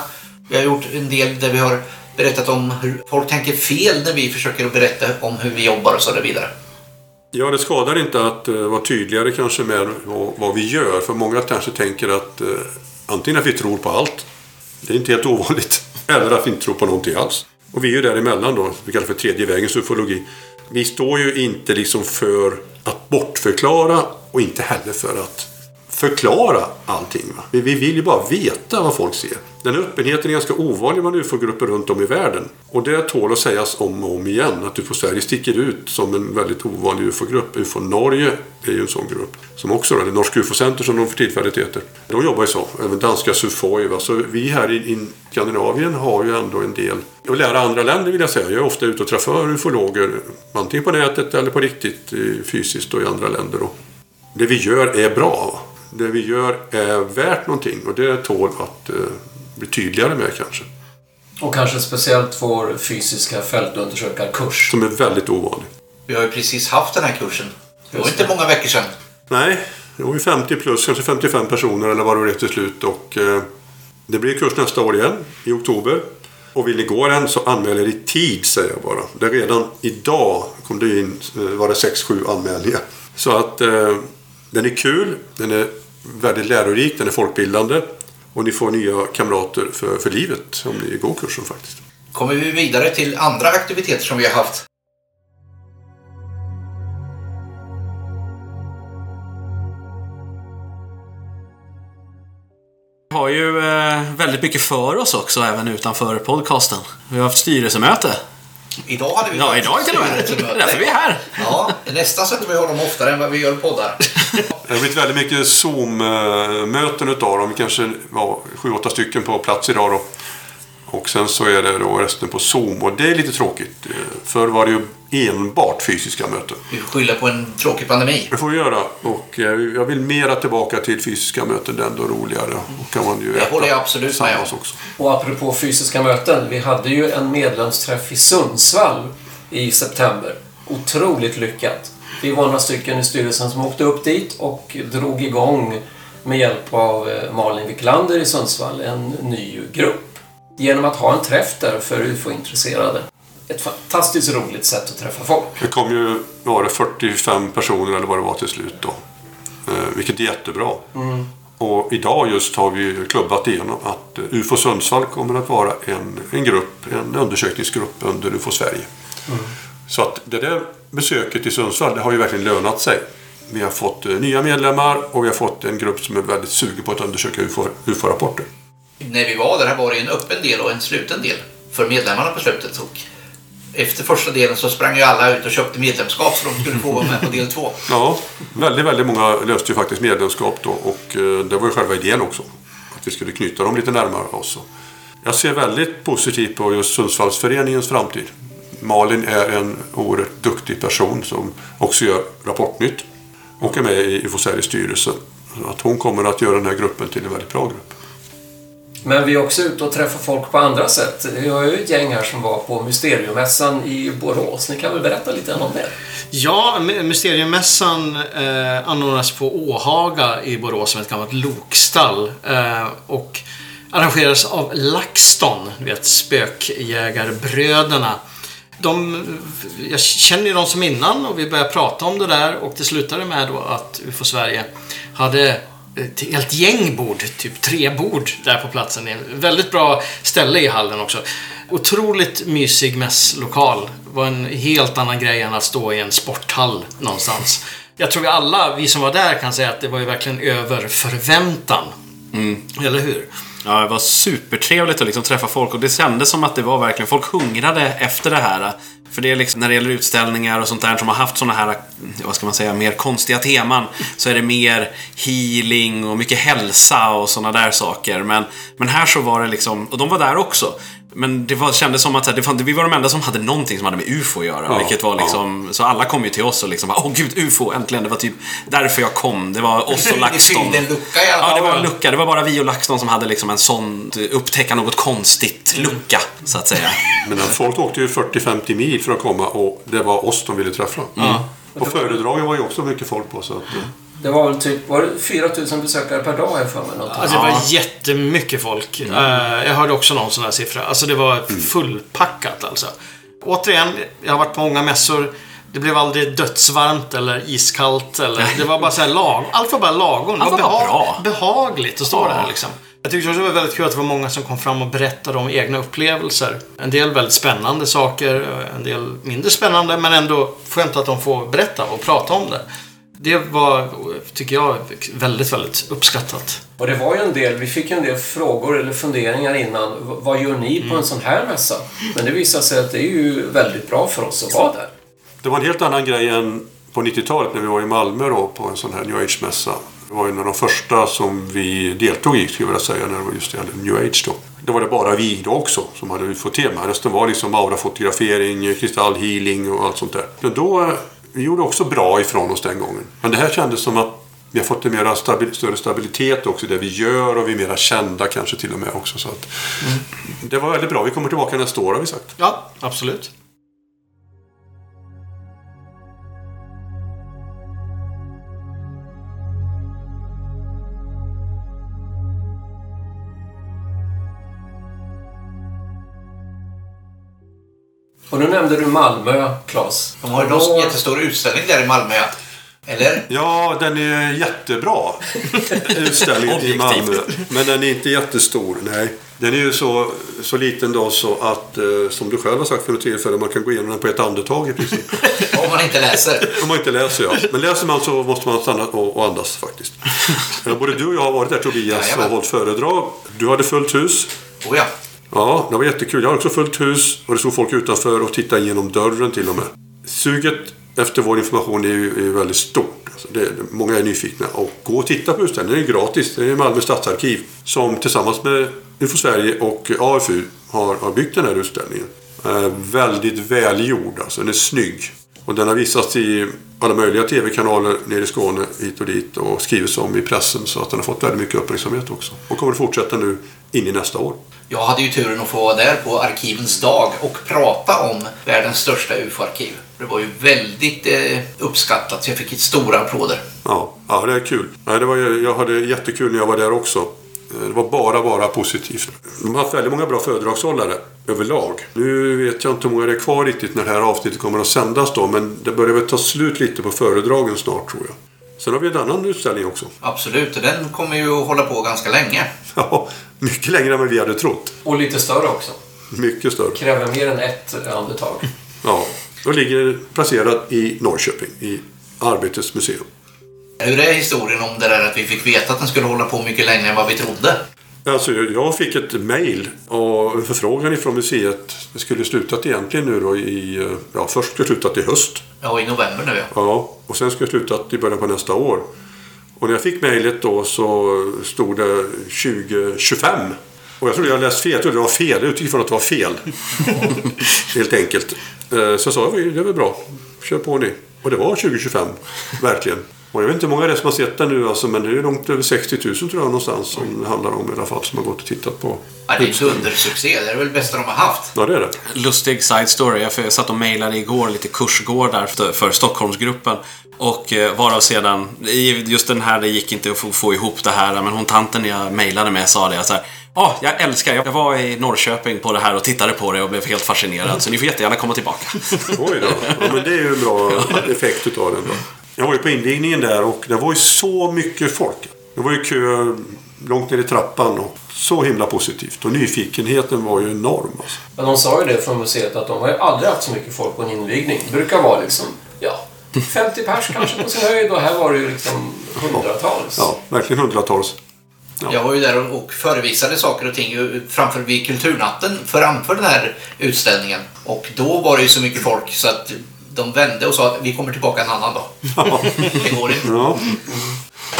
Vi har gjort en del där vi har berättat om hur folk tänker fel när vi försöker att berätta om hur vi jobbar och så vidare. Ja, det skadar inte att uh, vara tydligare kanske med vad, vad vi gör. För många kanske tänker att uh, antingen att vi tror på allt, det är inte helt ovanligt, eller att vi inte tror på någonting alls. Och vi är ju däremellan då, vi kallar för tredje vägens ufologi. Vi står ju inte liksom för att bortförklara och inte heller för att förklara allting. Va? Vi, vi vill ju bara veta vad folk ser. Den här öppenheten är ganska ovanlig bland ufo-grupper runt om i världen. Och det tål att sägas om och om igen att UFO Sverige sticker ut som en väldigt ovanlig ufo-grupp. UFO Norge är ju en sån grupp. Som också då, det Norska UFO-center som de för tillfället heter. De jobbar ju så. Även danska SUFOI. Så vi här i, i Skandinavien har ju ändå en del att lära andra länder vill jag säga. Jag är ofta ute och träffar ufologer. Antingen på nätet eller på riktigt eh, fysiskt och i andra länder. Då. Det vi gör är bra. Det vi gör är värt någonting och det tål att eh, bli tydligare med kanske. Och kanske speciellt vår fysiska fältundersökarkurs. Som är väldigt ovanlig. Vi har ju precis haft den här kursen. Det var inte många veckor sedan. Nej, det var ju 50 plus, kanske 55 personer eller vad det var till slut. Och, eh, det blir kurs nästa år igen, i oktober. Och vill ni gå den så anmäl er i tid, säger jag bara. Det är redan idag kom det in, eh, var det 6-7 anmälningar. Så att eh, den är kul, den är väldigt lärorik, den är folkbildande. Och ni får nya kamrater för, för livet om ni går kursen faktiskt. Kommer vi vidare till andra aktiviteter som vi har haft. Vi har ju eh, väldigt mycket för oss också, även utanför podcasten. Vi har haft styrelsemöte. Idag hade vi Ja, idag till och med. Det är därför vi är här. Ja, nästan så att vi dem oftare än vad vi gör poddar. Det har blivit väldigt mycket Zoom-möten utav dem. Vi kanske var sju, åtta stycken på plats idag då. Och sen så är det då resten på Zoom och det är lite tråkigt. Förr var det ju enbart fysiska möten. Vi skyller på en tråkig pandemi. Det får vi göra. Och eh, jag vill mera tillbaka till fysiska möten. Det är ändå roligare. Och kan man ju Det håller jag absolut med om. också. Och apropå fysiska möten, vi hade ju en medlemsträff i Sundsvall i september. Otroligt lyckat. Vi var några stycken i styrelsen som åkte upp dit och drog igång med hjälp av eh, Malin Wiklander i Sundsvall en ny grupp. Genom att ha en träff där för UFO-intresserade. Ett fantastiskt roligt sätt att träffa folk. Det kom ju, var det 45 personer eller vad det var till slut då. Eh, vilket är jättebra. Och idag just har vi klubbat igenom att eh, UFO Sundsvall kommer att vara en, en grupp, en undersökningsgrupp under UFO Sverige. Så att det där besöket i Sundsvall, det har ju verkligen lönat sig. Vi har fått eh, nya medlemmar och vi har fått en grupp som är väldigt sugen på att undersöka UFO- UFO-rapporter. När vi var där var det en öppen del och en sluten del för medlemmarna på slutet. Och efter första delen så sprang ju alla ut och köpte medlemskap så de skulle få vara med på del två. [laughs] Ja, väldigt, väldigt många löste ju faktiskt medlemskap då och eh, det var ju själva idén också. Att vi skulle knyta dem lite närmare oss. Jag ser väldigt positivt på just Sundsvallsföreningens framtid. Malin är en oerhört duktig person som också gör Rapportnytt och är med i UFO styrelse. Så att hon kommer att göra den här gruppen till en väldigt bra grupp. Men vi är också ute och träffar folk på andra sätt. Vi har ju ett gäng här som var på Mysteriummässan i Borås. Ni kan väl berätta lite om det? Ja, Mysteriummässan eh, anordnas på Åhaga i Borås som ett gammalt lokstall. Eh, och arrangeras av LaxTon, du vet spökjägarbröderna. De, jag känner ju dem som innan och vi började prata om det där och det slutade med då att UFO Sverige hade ett helt gäng bord, typ tre bord där på platsen. Väldigt bra ställe i hallen också. Otroligt mysig mässlokal. Det var en helt annan grej än att stå i en sporthall någonstans. Jag tror vi alla, vi som var där, kan säga att det var ju verkligen över förväntan. Eller hur? Ja, det var supertrevligt att liksom träffa folk och det kändes som att det var verkligen, folk hungrade efter det här. För det är liksom, när det gäller utställningar och sånt där som har haft såna här, vad ska man säga, mer konstiga teman. Så är det mer healing och mycket hälsa och såna där saker. Men, men här så var det liksom, och de var där också. Men det var, kändes som att här, det fann, vi var de enda som hade någonting som hade med UFO att göra. Ja, vilket var liksom, så alla kom ju till oss och liksom, åh gud, UFO, äntligen. Det var typ därför jag kom. Det var oss och [laughs] Det LaxTon. fyllde en lucka i alla Ja, fall. det var en lucka. Det var bara vi och LaxTon som hade liksom en sån upptäcka något konstigt lucka, så att säga. [laughs] Men folk åkte ju 40-50 mil för att komma och det var oss de ville träffa. Och föredragen var ju också mycket folk på. Så att, Det var väl typ, var det 4000 besökare per dag jag för mig? Något. Alltså det var jättemycket folk. Eh, jag hörde också någon sån här siffra. Alltså det var fullpackat alltså. Återigen, jag har varit på många mässor. Det blev aldrig dödsvarmt eller iskallt. Eller, det var bara så här lag. Allt var bara lagom. Det Allt var bara bra. behagligt att stå Ja. där liksom. Jag tyckte också det var väldigt kul att det var många som kom fram och berättade om egna upplevelser. En del väldigt spännande saker, en del mindre spännande, men ändå skönt att de får berätta och prata om det. Det var, tycker jag, väldigt, väldigt uppskattat. Och det var ju en del, vi fick ju en del frågor eller funderingar innan. Vad gör ni på en sån här mässa? Men det visade sig att det är ju väldigt bra för oss att vara där. Det var en helt annan grej än på 90-talet när vi var i Malmö då, på en sån här new age-mässa. Det var en av de första som vi deltog i, skulle jag vilja säga, när det var just det new age då. Det var det bara vi då också som hade UFO-tema. Resten var liksom aurafotografering, kristallhealing och allt sånt där. Men då, vi gjorde också bra ifrån oss den gången. Men det här kändes som att vi har fått en mera stabil, större stabilitet också i det vi gör och vi är mera kända kanske till och med också. Så att, Det var väldigt bra. Vi kommer tillbaka nästa år har vi sagt. Ja, absolut. Nämnde du Malmö, Claes. De har ju någon jättestor utställning där i Malmö. Eller? Ja, den är jättebra. [laughs] Utställningen i Malmö. Men den är inte jättestor, nej. Den är ju så, så liten då så att, eh, som du själv har sagt för något tillfälle, man kan gå igenom den på ett andetag i princip. [laughs] Om man inte läser. Om man inte läser, ja. Men läser man så måste man stanna och, och andas faktiskt. [laughs] Både du och jag har varit där Tobias Jajamän. och hållit föredrag. Du hade fullt hus. Oh ja. Ja, det var jättekul. Jag har också fullt hus och det stod folk utanför och tittade genom dörren till och med. Suget efter vår information är ju, är väldigt stort. Alltså det, många är nyfikna och gå och titta på utställningen. Den är gratis. Det är Malmö stadsarkiv som tillsammans med UFO Sverige och AFU har, har byggt den här utställningen. Eh, väldigt välgjord, alltså den är snygg. Och den har visats i alla möjliga tv-kanaler nere i Skåne hit och dit och skrivits om i pressen så att den har fått väldigt mycket uppmärksamhet också. Och kommer att fortsätta nu in i nästa år. Jag hade ju turen att få vara där på Arkivens dag och prata om världens största UFO-arkiv. Det var ju väldigt eh, uppskattat så jag fick stora applåder. Ja, ja det är kul. Nej, det var, jag hade jättekul när jag var där också. Eh, Det var bara, bara positivt. De har haft väldigt många bra föredragshållare överlag. Nu vet jag inte hur många det är kvar riktigt när det här avsnittet kommer att sändas då. Men det börjar väl ta slut lite på föredragen snart tror jag. Sen har vi en annan utställning också. Absolut, och den kommer ju att hålla på ganska länge. [laughs] Ja, mycket längre än vad vi hade trott. Och lite större också. Mycket större. Kräver mer än ett andetag. Ja, då ligger placerad i Norrköping, i Arbetets museum. Hur är historien om det där att vi fick veta att den skulle hålla på mycket längre än vad vi trodde? Alltså, jag fick ett mejl och en förfrågan ifrån museet. Det skulle slutat egentligen nu då i... Ja, först skulle det slutat i höst. Ja, i november nu ja. Ja, och sen skulle det slutat i början på nästa år. Och när jag fick mejlet då så stod det 2025. Och jag trodde jag läst fel. Jag trodde det var fel. Jag utgick från att det var fel. [laughs] Helt enkelt. Eh, Så jag sa det är väl bra. Kör på ni. Och det var 2025. Verkligen. Och jag vet inte hur många det är som har sett den nu alltså, men det är långt över 60 000 tror jag någonstans som det handlar om i alla fall som har gått och tittat på. ja det är en dundersuccé. Det är väl det bästa de har haft. Ja, det är det. Lustig side story. Jag satt och mejlade igår lite kursgårdar för, för Stockholmsgruppen. Och eh, varav sedan, just den här, det gick inte att få, ihop det här. Men hon tanten jag mejlade med sa det så här. Ja, jag älskar, jag var i Norrköping på det här och tittade på det och blev helt fascinerad. Så ni får jättegärna komma tillbaka. Oj då. Ja, men det är ju en bra [laughs] effekt utav den då. Jag var ju på invigningen där och det var ju så mycket folk. Det var ju kö långt ner i trappan och så himla positivt. Och nyfikenheten var ju enorm. Alltså. Men de sa ju det från museet att de har ju aldrig haft så mycket folk på en invigning. Det brukar vara liksom, ja, 50 pers kanske på sin höjd och här var det ju liksom hundratals. Ja, verkligen hundratals. Ja. Jag var ju där och förevisade saker och ting framför vid Kulturnatten framför den här utställningen. Och då var det ju så mycket folk så att de vände och sa att vi kommer tillbaka en annan dag. Det går inte. Ja.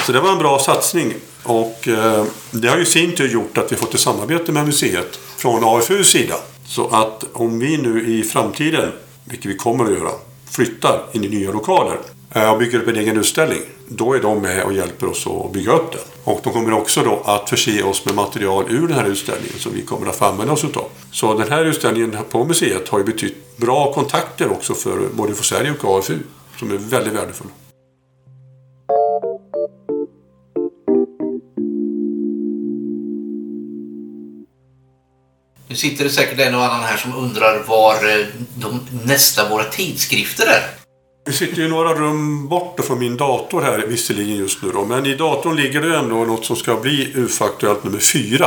Så det var en bra satsning. Och eh, det har ju i sin tur gjort att vi fått ett samarbete med museet från AFUs sida. Så att om vi nu i framtiden, vilket vi kommer att göra, flyttar in i nya lokaler eh, och bygger upp en egen utställning. Då är de med och hjälper oss att bygga upp den. Och de kommer också då att förse oss med material ur den här utställningen som vi kommer att få använda oss utav. Så den här utställningen på museet har ju betytt bra kontakter också för både för Sverige och AFU. Som är väldigt värdefulla. Nu sitter det säkert en och annan här som undrar var eh, de nästa våra tidskrifter är. Vi sitter ju några rum bort från min dator här visserligen just nu då. Men i datorn ligger det ändå något som ska bli UFA-aktuellt nummer fyra.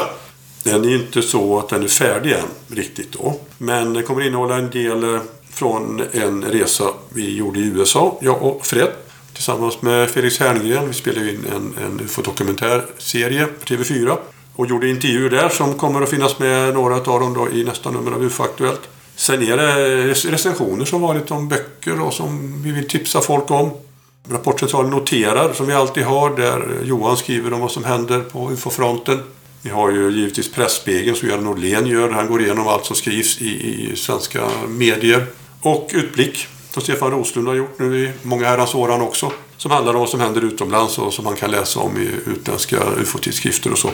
Den är ju inte så att den är färdig än riktigt då. Men den kommer innehålla en del eh, från en resa vi gjorde i USA, jag och Fred. Tillsammans med Felix Herngren. Vi spelade in en, en UFO-dokumentärserie på TV4. Och gjorde intervjuer där som kommer att finnas med några av dem då i nästa nummer av UFO-aktuellt. Sen är det recensioner som vanligt om böcker och som vi vill tipsa folk om. Rapportcentralen noterar, som vi alltid har, där Johan skriver om vad som händer på UFO-fronten. Vi har ju givetvis Pressspegeln som Göran Norlén gör. Han går igenom allt som skrivs i, i svenska medier. Och Utblick, som Stefan Roslund har gjort nu i många herrans år han också. Som handlar om vad som händer utomlands och som man kan läsa om i utländska UFO-tidskrifter och så.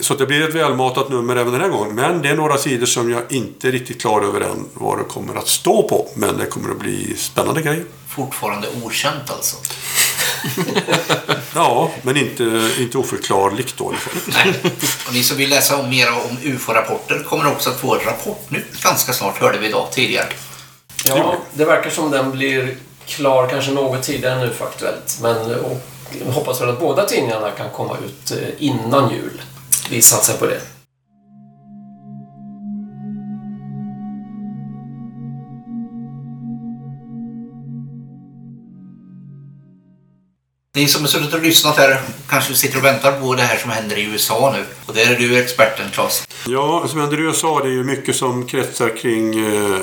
Så det blir ett välmatat nummer även den här gången. Men det är några sidor som jag inte är riktigt klar över än vad det kommer att stå på. Men det kommer att bli spännande grejer. Fortfarande okänt alltså. [laughs] Ja, men inte, inte oförklarligt då. Nej. Och ni som vill läsa om mer om UFO-rapporter kommer också att få ett rapportnytt ganska snart, hörde vi idag tidigare. Ja, det verkar som den blir klar kanske något tidigare än nu för Aktuellt. Men och, jag hoppas väl att båda tidningarna kan komma ut eh, innan jul. Vi satsar på det. Ni som har suttit och lyssnat här kanske sitter och väntar på det här som händer i USA nu. Och där är du experten, Claes. Ja, som Andreas sa, det är ju mycket som kretsar kring eh,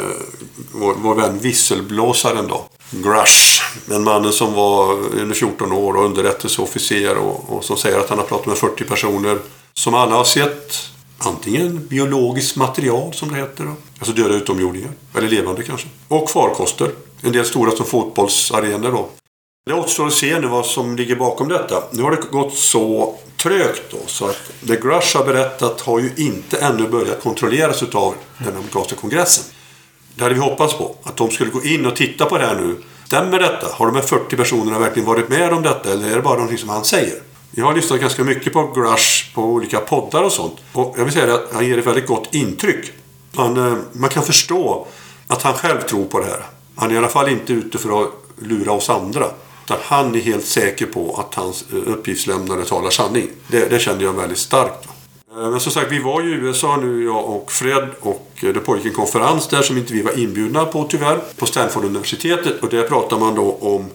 vår, vår vän visselblåsaren då. Grush. En mannen som var under 14 år och underrättelseofficer och, och som säger att han har pratat med 40 personer som alla har sett antingen biologiskt material som det heter. Alltså döda utomjordingar. Eller levande kanske. Och farkoster. En del stora som fotbollsarenor då. Det återstår att se nu vad som ligger bakom detta. Nu har det gått så trögt då så att det Grush har berättat har ju inte ännu börjat kontrolleras utav den amerikanska kongressen. Det hade vi hoppats på. Att de skulle gå in och titta på det här nu. Stämmer detta? Har de här 40 personerna verkligen varit med om detta eller är det bara någonting som han säger? Jag har lyssnat ganska mycket på Grush på olika poddar och sånt. Och jag vill säga att han ger ett väldigt gott intryck. Man, eh, man kan förstå att han själv tror på det här. Han är i alla fall inte ute för att lura oss andra. Utan han är helt säker på att hans eh, uppgiftslämnare talar sanning. Det, det kände jag väldigt starkt. Eh, men som sagt, vi var i USA nu, jag och Fred. Och det pågick en konferens där som inte vi var inbjudna på tyvärr. På Stanford-universitetet. Och där pratar man då om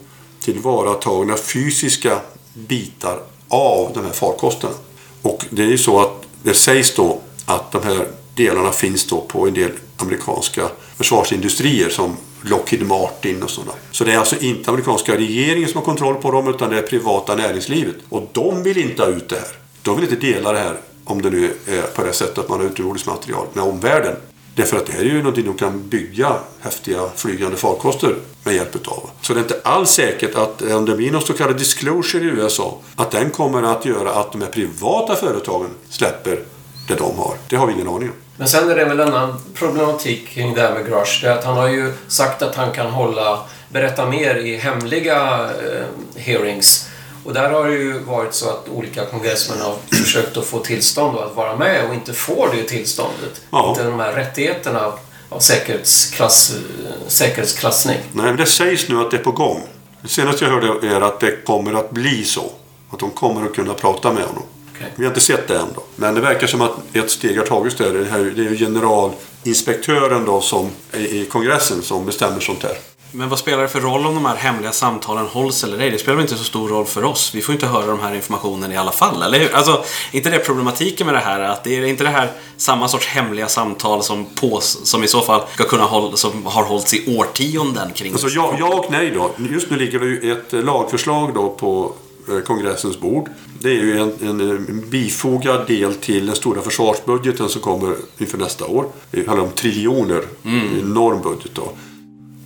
tillvaratagna fysiska bitar av de här farkosterna. Och det är ju så att det sägs då att de här delarna finns då på en del amerikanska försvarsindustrier som Lockheed Martin och sådana. Så det är alltså inte amerikanska regeringen som har kontroll på dem utan det är privata näringslivet. Och de vill inte ha ut det här. De vill inte dela det här om det nu är på det sättet att man har utomjordiskt material med omvärlden. Därför att det här är ju någonting de kan bygga häftiga flygande farkoster med hjälp utav. Så det är inte alls säkert att om det blir någon så kallad disclosure i USA att den kommer att göra att de här privata företagen släpper det de har. Det har vi ingen aning om. Men sen är det väl en annan problematik kring det här med Grush. Det är att han har ju sagt att han kan hålla, berätta mer i hemliga eh, hearings. Och där har det ju varit så att olika kongressmän har försökt att få tillstånd att vara med och inte får det tillståndet. Ja. Inte de här rättigheterna av, säkerhetsklass, eh, säkerhetsklassning. Nej, men det sägs nu att det är på gång. Det senaste jag hörde är att det kommer att bli så. Att de kommer att kunna prata med honom. Okej. Vi har inte sett det än då. Men det verkar som att ett steg har tagits där. Det, här, det är ju generalinspektören då som i i kongressen som bestämmer sånt här. Men vad spelar det för roll om de här hemliga samtalen hålls eller ej? Det spelar väl inte så stor roll för oss? Vi får inte höra de här informationen i alla fall, eller hur? Alltså, inte det problematiken med det här? Att det är inte det här samma sorts hemliga samtal som, på, som i så fall ska kunna håll, som har hållits i årtionden kring Alltså ja, ja och nej då. Just nu ligger det ju ett eh, lagförslag då på eh, kongressens bord. Det är ju en, en, en bifogad del till den stora försvarsbudgeten som kommer inför nästa år. Det handlar om triljoner. En enorm budget då.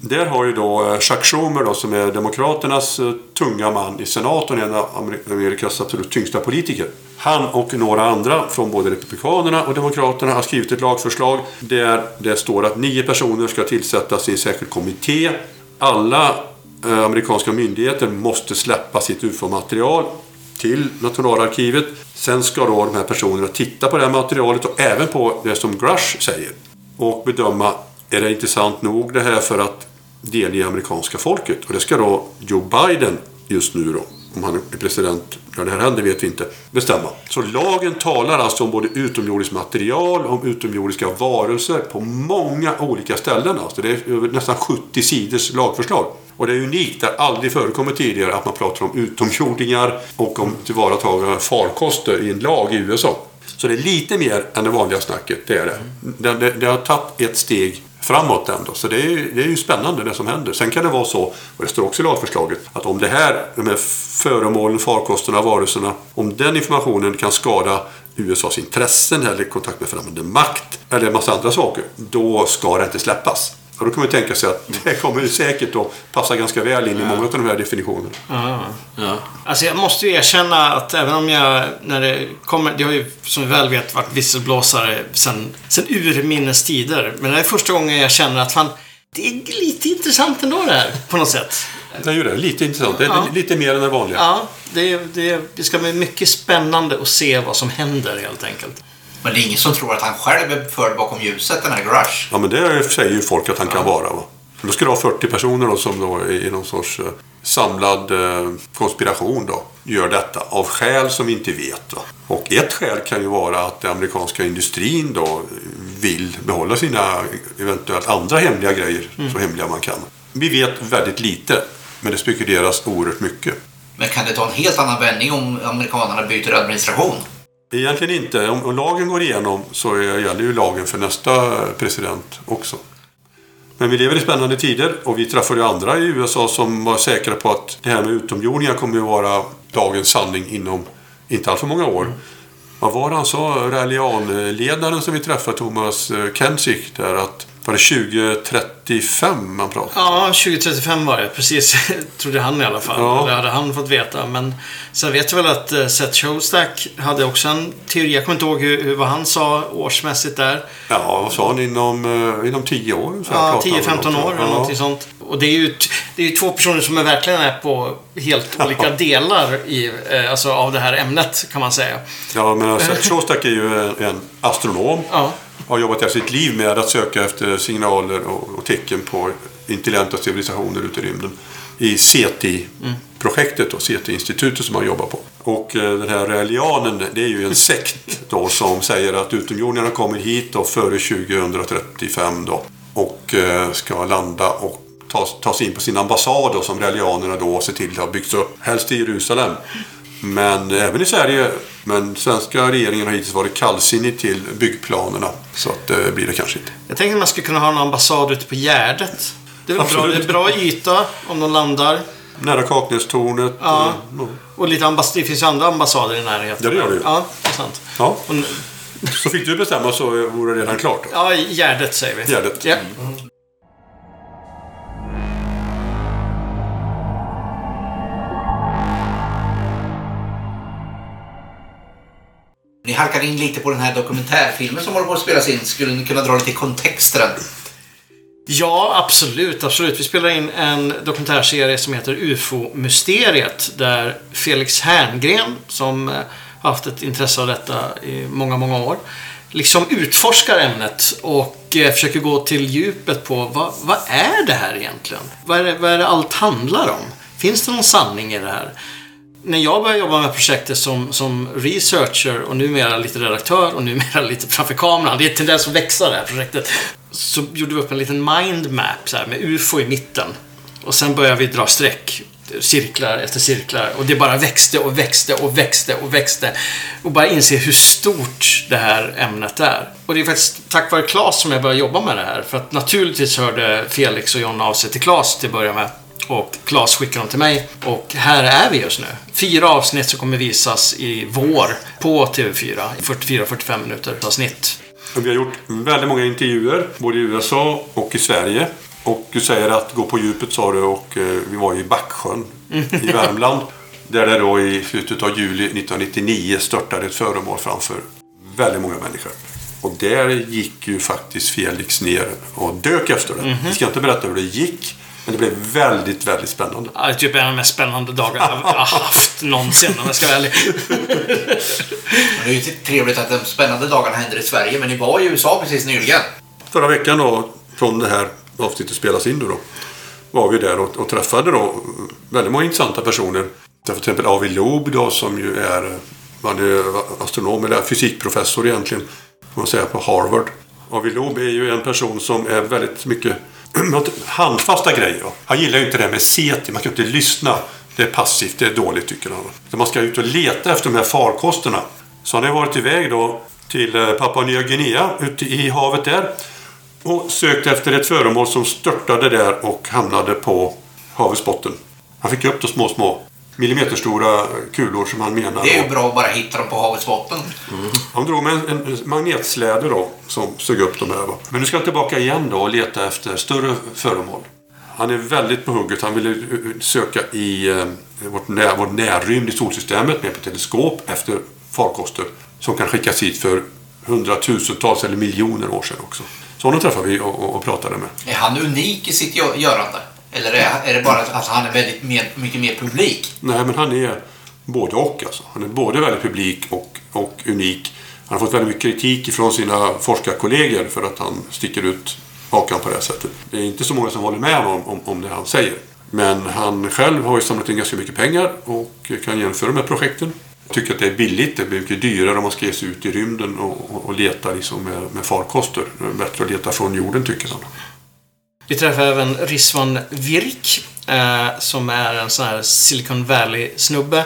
Där har ju då eh, Chuck Schumer då, som är Demokraternas eh, tunga man i senaten, en av Amerikas absolut tyngsta politiker. Han och några andra från både Republikanerna och Demokraterna har skrivit ett lagförslag där det står att nio personer ska tillsättas i en särskild kommitté. Alla eh, amerikanska myndigheter måste släppa sitt UFO-material till Nationalarkivet. Sen ska då de här personerna titta på det här materialet och även på det som Grush säger. Och bedöma, är det intressant nog det här för att delge amerikanska folket? Och det ska då Joe Biden just nu då, om han är president när det här händer vet vi inte, bestämma. Så lagen talar alltså om både utomjordiskt material, om utomjordiska varelser på många olika ställen. Alltså det är nästan 70 sidors lagförslag. Och det är unikt, det har aldrig förekommit tidigare att man pratar om utomjordingar och om tillvaratagande av farkoster i en lag i USA. Så det är lite mer än det vanliga snacket, det är det. Det, det, det har tagit ett steg framåt ändå. Så det är, ju- det är ju spännande det som händer. Sen kan det vara så, och det står också i lagförslaget, att om det här, de här föremålen, farkosterna, varelserna, om den informationen kan skada USAs intressen eller kontakt med främmande makt eller en massa andra saker, då ska det inte släppas. Och då kan man ju tänka sig att [laughs] det kommer säkert att passa ganska väl in i många av de här definitionerna. Ja. Alltså jag måste ju erkänna att även om jag, när det kommer, det har ju som vi väl vet varit visselblåsare sen, sen urminnes tider. Men det är första gången jag känner att fan, det är lite intressant ändå det här, på något sätt. Det är ju det, lite intressant. Det är Ja. lite mer än det vanliga. Ja, det, det, det ska bli mycket spännande att se vad som händer helt enkelt. Men det är ingen som tror att han själv är förd bakom ljuset, den här Grush. Ja, men det säger ju folk att han kan vara. Va? Då ska det vara 40 personer då, som då i någon sorts eh, samlad eh, konspiration då, gör detta av skäl som vi inte vet. Va? Och ett skäl kan ju vara att den amerikanska industrin då vill behålla sina eventuellt andra hemliga grejer, så hemliga man kan. Vi vet väldigt lite, men det spekuleras oerhört mycket. Men kan det ta en helt annan vändning om amerikanerna byter administration? Egentligen inte. Om, om lagen går igenom så är- gäller ju lagen för nästa president också. Men vi lever i spännande tider och vi träffade ju andra i USA som var säkra på att det här med utomjordingar kommer att vara dagens sanning inom inte alltför många år. vad var det han sa, Rallianledaren som vi träffade, Thomas eh, Kensick, där att var det 2035 man pratade? Ja, 2035 var det. Precis, [laughs] trodde han i alla fall. Ja. Det hade han fått veta. Men sen vet jag väl att eh, Seth Showstack hade också en teori. Jag kommer inte ihåg hur, vad han sa årsmässigt där. Ja, vad sa han? Inom, eh, inom 10 år Ja, pratade han 10-15 om år eller någonting sånt. Och det är ju, det är ju två personer som är verkligen är på helt olika delar i, eh, alltså av det här ämnet kan man säga. Ja, men Seth Shostak är ju en, en astronom. Ja. Har jobbat hela sitt liv med att söka efter signaler och, och tecken på intelligenta civilisationer ute i rymden. I CETI-projektet, då, CETI-institutet som han jobbar på. Och eh, den här relianen, det är ju en sekt då som säger att utomjordingarna kommer hit då före 2035 då. Och eh, ska landa och ta, ta sig in på sin ambassad då, som relianerna då ser till att ha byggts upp. Helst i Jerusalem. Men även i Sverige. Men svenska regeringen har hittills varit kallsinnig till byggplanerna. Så att det blir det kanske inte. Jag tänkte att man skulle kunna ha en ambassad ute på Gärdet. Det är, bra, det är bra yta om de landar. Nära Kaknästornet. Ja. eh, Och lite ambass- det finns ju andra ambassader i närheten. Ja, det gör det ju. Ja, det är sant. Ja. Och, Så fick du bestämma så vore det redan klart. Då. ja, Gärdet säger vi. Gärdet. Ja. Ni halkar in lite på den här dokumentärfilmen som håller på att spelas in. Skulle ni kunna dra lite kontext till den? Ja, absolut, absolut. Vi spelar in en dokumentärserie som heter UFO-mysteriet. Där Felix Herngren, som eh, har haft ett intresse av detta i många, många år, liksom utforskar ämnet och eh, försöker gå till djupet på vad, vad är det här egentligen? Vad är, det, vad är det allt handlar om? Finns det någon sanning i det här? När jag började jobba med projektet som, som researcher och numera lite redaktör och numera [laughs] lite framför kameran, det är en tendens att växa det här projektet, så gjorde vi upp en liten mindmap så här, med UFO i mitten. Och sen började vi dra streck, cirklar efter cirklar och det bara växte och växte och växte och växte. Och bara inse hur stort det här ämnet är. Och det är faktiskt tack vare Claes som jag började jobba med det här. För att naturligtvis hörde Felix och John av sig till Claes till att börja med. Och Claes skickade dem till mig. Och här är vi just nu. Fyra avsnitt som kommer visas i vår på TV4. 44-45 minuter avsnitt. Vi har gjort väldigt många intervjuer, både i USA och i Sverige. Och du säger att gå på djupet sa du och eh, vi var ju i Backsjön i [laughs] Värmland. Där det då i slutet av juli 1999 störtade ett föremål framför väldigt många människor. Och där gick ju faktiskt Felix ner och dök efter det. Vi ska inte berätta hur det gick. Men det blev väldigt, väldigt spännande. Ja, det är typ en av de mest spännande dagarna jag har haft någonsin om jag ska vara ärlig. Det är ju trevligt att de spännande dagarna händer i Sverige, men ni var i USA precis nyligen. Förra veckan då, från det här avsnittet spelas in då, då var vi där och, och träffade då väldigt många intressanta personer. Till exempel Avi Loeb då som ju är, han är astronom eller fysikprofessor egentligen, får man säga, på Harvard. Avi Loeb är ju en person som är väldigt mycket [clears throat] handfasta grejer. Han gillar ju inte det här med SETI, man kan inte lyssna. Det är passivt, det är dåligt tycker han. Så man ska ut och leta efter de här farkosterna. Så han har varit iväg då till eh, Papua Nya Guinea, ute i havet där. Och sökt efter ett föremål som störtade där och hamnade på havets botten. Han fick upp de små, små millimeterstora kulor som han menar. Det är ju bra att bara hitta dem på havets botten. han drog med en, en magnetsläde då som sög upp de här. Va? Men nu ska han tillbaka igen då och leta efter större föremål. Han är väldigt på hugget. Han ville söka i eh, vårt, när, vår närrymd i solsystemet med på teleskop efter farkoster som kan skickas hit för hundratusentals eller miljoner år sedan också. Så honom träffade vi och, och, och pratade med. Är han unik i sitt gö- görande? Eller är, det bara att han är väldigt mer, mycket mer publik? Nej, men han är både och. Alltså. Han är både väldigt publik och, och unik. Han har fått väldigt mycket kritik från sina forskarkollegor för att han sticker ut hakan på det här sättet. Det är inte så många som håller med honom om, om det han säger. Men han själv har ju samlat in ganska mycket pengar och kan genomföra de här projekten. Jag tycker att det är billigt. Det blir mycket dyrare om man ska ge sig ut i rymden och, och, och leta liksom med, med farkoster. Det är bättre att leta från jorden, tycker han. Vi träffar även Rizwan Virk, eh, som är en sån här Silicon Valley-snubbe.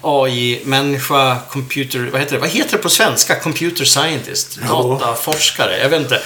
AI-människa, computer... Vad heter det? Vad heter det på svenska? Computer scientist? Ja. Dataforskare? Jag vet inte.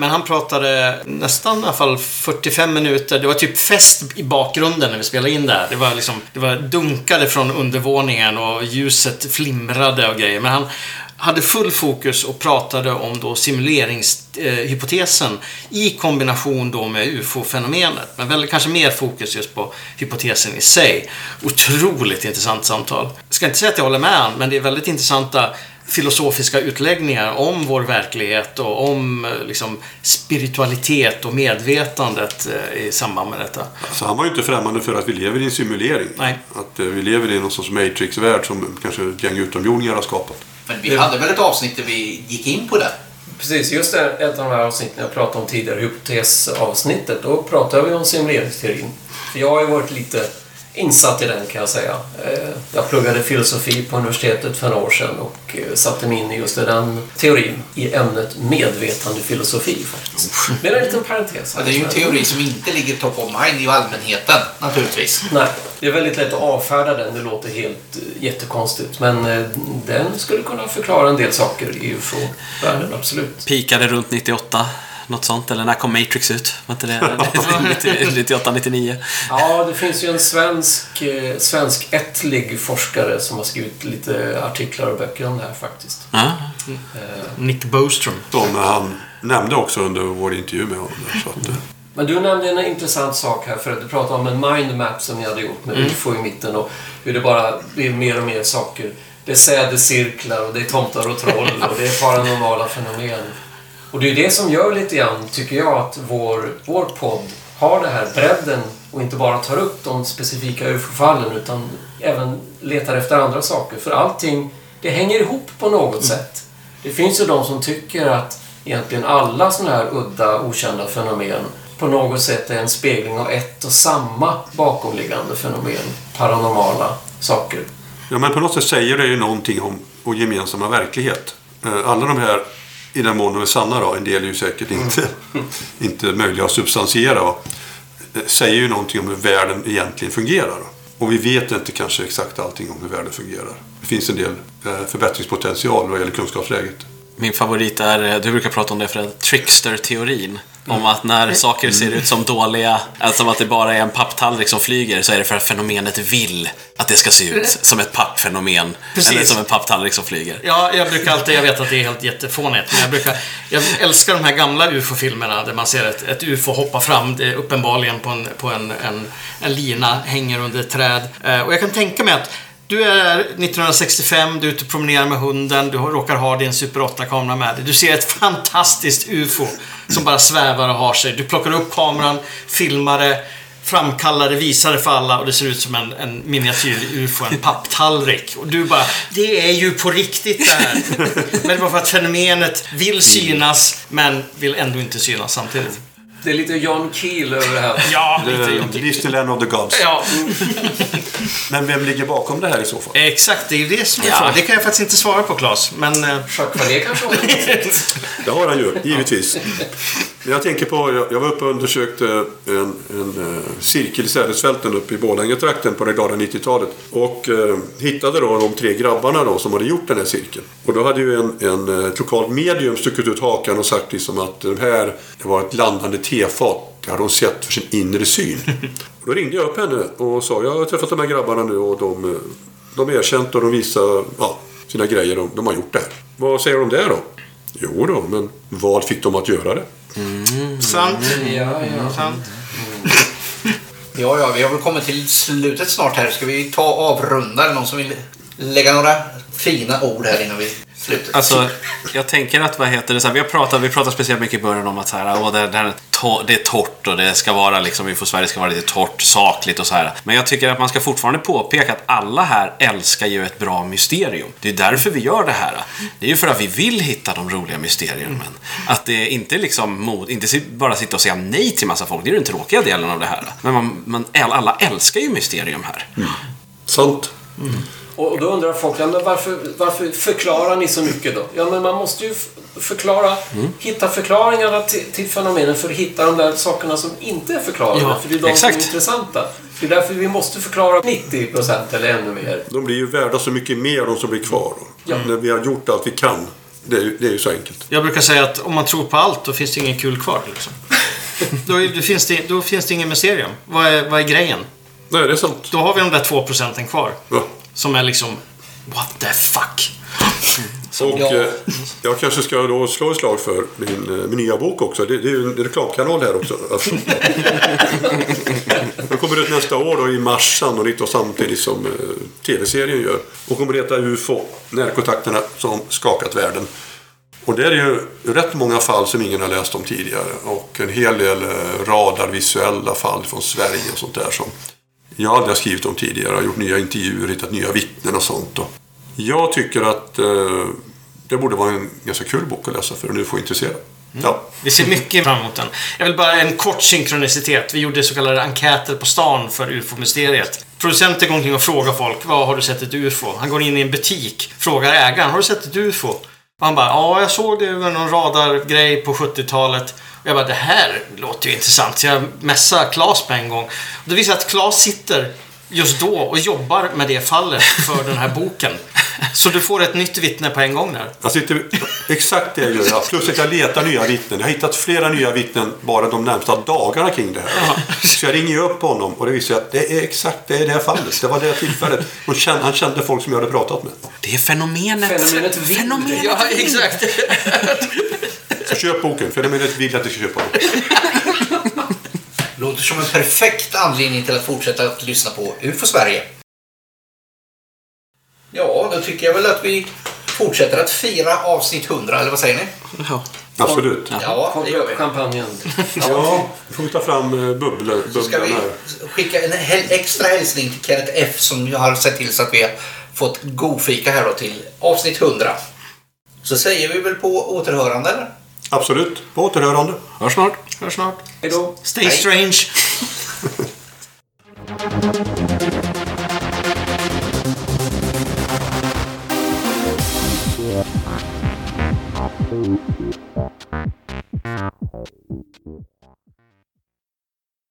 Men han pratade nästan i alla fall 45 minuter. Det var typ fest i bakgrunden när vi spelade in där. Det var liksom, det var dunkade från undervåningen och ljuset flimrade och grejer. Men han hade full fokus och pratade om då simuleringshypotesen i kombination då med UFO-fenomenet. Men väl kanske mer fokus just på hypotesen i sig. Otroligt intressant samtal. Jag ska inte säga att jag håller med han, men det är väldigt intressanta filosofiska utläggningar om vår verklighet och om eh, liksom, spiritualitet och medvetandet eh, i samband med detta. Så han var ju inte främmande för att vi lever i en simulering. Nej. Att eh, vi lever i någon sorts Matrix-värld som kanske ett gäng utomjordingar har skapat. Men vi hade väl ett avsnitt där vi gick in på det. Precis, just det, ett av de här avsnitten jag pratade om tidigare, hypotesavsnittet, då pratade vi om simuleringsteorin. För jag har ju varit lite insatt i den kan jag säga. Eh, Jag pluggade filosofi på universitetet för några år sedan och eh, satte mig in i just den teorin i ämnet medvetandefilosofi faktiskt. Det är en liten parentes. Ja, det är ju en teori som inte ligger top of mind i allmänheten naturligtvis. Nej, det är väldigt lätt att avfärda den. Det låter helt eh, jättekonstigt. Men den skulle kunna förklara en del saker i UFO-världen, absolut. Pikade runt 98. Något sånt. Eller när kom Matrix ut? Var inte det 98, 99? Ja, det finns ju en svensk, eh, svensk ättlig forskare som har skrivit lite artiklar och böcker om det här faktiskt. Ja. Nick Bostrom. Som han nämnde också under vår intervju med honom. där, Så att, eh, Men du nämnde en intressant sak här förut. Du pratade om en mindmap som ni hade gjort med UFO i mitten och hur det bara blir mer och mer saker. Det är sädescirklar och det är tomtar och troll och det är paranormala fenomen. Och det är det som gör lite grann, tycker jag, att vår, vår podd har det här bredden och inte bara tar upp de specifika UFO-fallen utan även letar efter andra saker. För allting, det hänger ihop på något sätt. Det finns ju de som tycker att egentligen alla sådana här udda, okända fenomen på något sätt är en spegling av ett och samma bakomliggande fenomen. Paranormala saker. Ja, men på något sätt säger det ju någonting om vår gemensamma verklighet. Eh, Alla de här, i den mån de är sanna då, en del är ju säkert inte, [laughs] inte möjliga att substansiera, va? Eh, säger ju någonting om hur världen egentligen fungerar. Och vi vet inte kanske exakt allting om hur världen fungerar. Det finns en del eh, förbättringspotential vad gäller kunskapsläget. Min favorit är, eh, du brukar prata om det för trickster-teorin. Om att när saker ser ut som dåliga, alltså som att det bara är en papptallrik som flyger, så är det för att fenomenet vill att det ska se ut som ett pappfenomen. Precis. Eller som en papptallrik som flyger. Ja, jag brukar alltid, jag vet att det är helt jättefånigt, men jag brukar, jag älskar de här gamla UFO-filmerna där man ser ett, ett UFO hoppa fram, uppenbarligen på en, på en, en, en lina, hänger under ett träd. Eh, och jag kan tänka mig att du är 1965, du är ute och promenerar med hunden, du råkar ha din Super 8-kamera med dig. Du ser ett fantastiskt UFO som bara svävar och har sig. Du plockar upp kameran, filmar det, framkallar det, visar det för alla och det ser ut som en, en miniatyr-UFO, en papptallrik. Och du bara, det är ju på riktigt det här. [laughs] Men det var för att fenomenet vill synas, men vill ändå inte synas samtidigt. Det är lite John Keel över det här. [laughs] Ja, lite Eh, jobbigt. Disneyland of the Gods. Ja, [laughs] Men vem ligger bakom det här i så fall? exakt. Det är ju det som är Ja. frågan. Det kan jag faktiskt inte svara på, Claes. Men... eh, Jacques Vallée kanske har [laughs] det. Har han ju, givetvis. Men Jag tänker på, jag var uppe och undersökte en, en eh, cirkel i Sädesfälten uppe i Borlängetrakten på det glada 90-talet. Och eh, hittade då de tre grabbarna då som hade gjort den här cirkeln. Och då hade ju en, en eh, ett lokalt medium stuckit ut hakan och sagt liksom att det här det var ett landande tefat. Det hade hon sett för sin inre syn. Och [laughs] då ringde jag upp henne och sa jag har träffat de här grabbarna nu och de, de är erkänt och de visar ja, sina grejer. De, de har gjort det här. Vad säger de det då? Jo då, men vad fick de att göra det? sant. Ja, ja. Sant. [laughs] Ja, ja, vi har väl kommit till slutet snart här. Ska vi ta avrunda? Är någon som vill lägga några fina ord här innan vi slutar? Alltså, jag tänker att, vad heter det, så här, vi har pratat, vi pratat speciellt mycket i början om att så här, åh, det, det, här det är torrt och det ska vara liksom, UFO Sverige ska vara lite torrt, sakligt och så här. Men jag tycker att man ska fortfarande påpeka att alla här älskar ju ett bra mysterium. Det är därför vi gör det här. Det är ju för att vi vill hitta de roliga mysterierna. Att det inte liksom, mod, inte bara sitta och säga nej till massa folk, det är den tråkiga delen av det här. Men man, man, alla älskar ju mysterium här. Sant. Och då undrar folk, ja, men varför, varför förklarar ni så mycket då? Ja, men man måste ju förklara, hitta förklaringarna till, till fenomenen för att hitta de där sakerna som inte är förklarade. Ja, för det är de som exakt. är intressanta. Det är därför vi måste förklara 90% eller ännu mer. De blir ju värda så mycket mer de som blir kvar. Då. När vi har gjort allt vi kan Det är, ju- det är ju så enkelt. Jag brukar säga att om man tror på allt, då finns det ingen kul kvar. Liksom. [laughs] då, finns det, då finns det ingen mysterium. Vad är, vad är grejen? Nej, det är sant. Då har vi de där två procenten kvar. Ja. Som är liksom... What the fuck? Och Ja. eh, jag kanske ska då slå ett slag för min, eh, min nya bok också. Det, det är ju en reklamkanal här också. [laughs] Den kommer ut nästa år då i mars sannolikt och samtidigt som eh, tv-serien gör. Och kommer heta UFO, närkontakterna som skakat världen. Och det är ju rätt många fall som ingen har läst om tidigare. Och en hel del eh, radarvisuella fall från Sverige och sånt där som jag aldrig har skrivit om tidigare. Jag har gjort nya intervjuer, hittat nya vittnen och sånt. Och jag tycker att eh, det borde vara en ganska kul bok att läsa för en UFO-intresserad. Ja. Vi ser mycket fram emot den. Jag vill bara en kort synkronicitet. Vi gjorde så kallade enkäter på stan för UFO-mysteriet. Producenten går omkring och frågar folk, vad har du sett ett UFO? Han går in i en butik, frågar ägaren, har du sett ett UFO? Och han bara, ja, jag såg det över någon radargrej på 70-talet. Jag bara, det här låter ju intressant. Så jag messade Claes på en gång. Och det visar att Claes sitter just då och jobbar med det fallet för den här boken. [laughs] Så du får ett nytt vittne på en gång där. Jag sitter, exakt det gör jag. Plus att jag letar nya vittnen. Jag har hittat flera nya vittnen bara de närmsta dagarna kring det här. Så jag ringer upp honom och det visar sig att det är exakt det, är det här fallet. Det var det tillfället. Och kände, han kände folk som jag hade pratat med. Det är fenomenet... Fenomenet vind. Fenomenet Ja, vind. exakt. [laughs] Så köp boken, för det vill att du ska köpa den. [laughs] Låter som en perfekt anledning till att fortsätta att lyssna på UFO Sverige. Ja, då tycker jag väl att vi fortsätter att fira avsnitt 100, eller vad säger ni? Ja. Absolut. Ja, det gör vi. Champagnen. [laughs] Ja, får vi ta fram eh, bubblor, Så ska vi skicka en extra hälsning till Kenneth F som har sett till så att vi har fått godfika här då till avsnitt 100. Så säger vi väl på återhörande eller? Absolut. På återhörande. Hörs snart. Hörs snart. Hej då. Stay Hej. strange. [laughs] [laughs]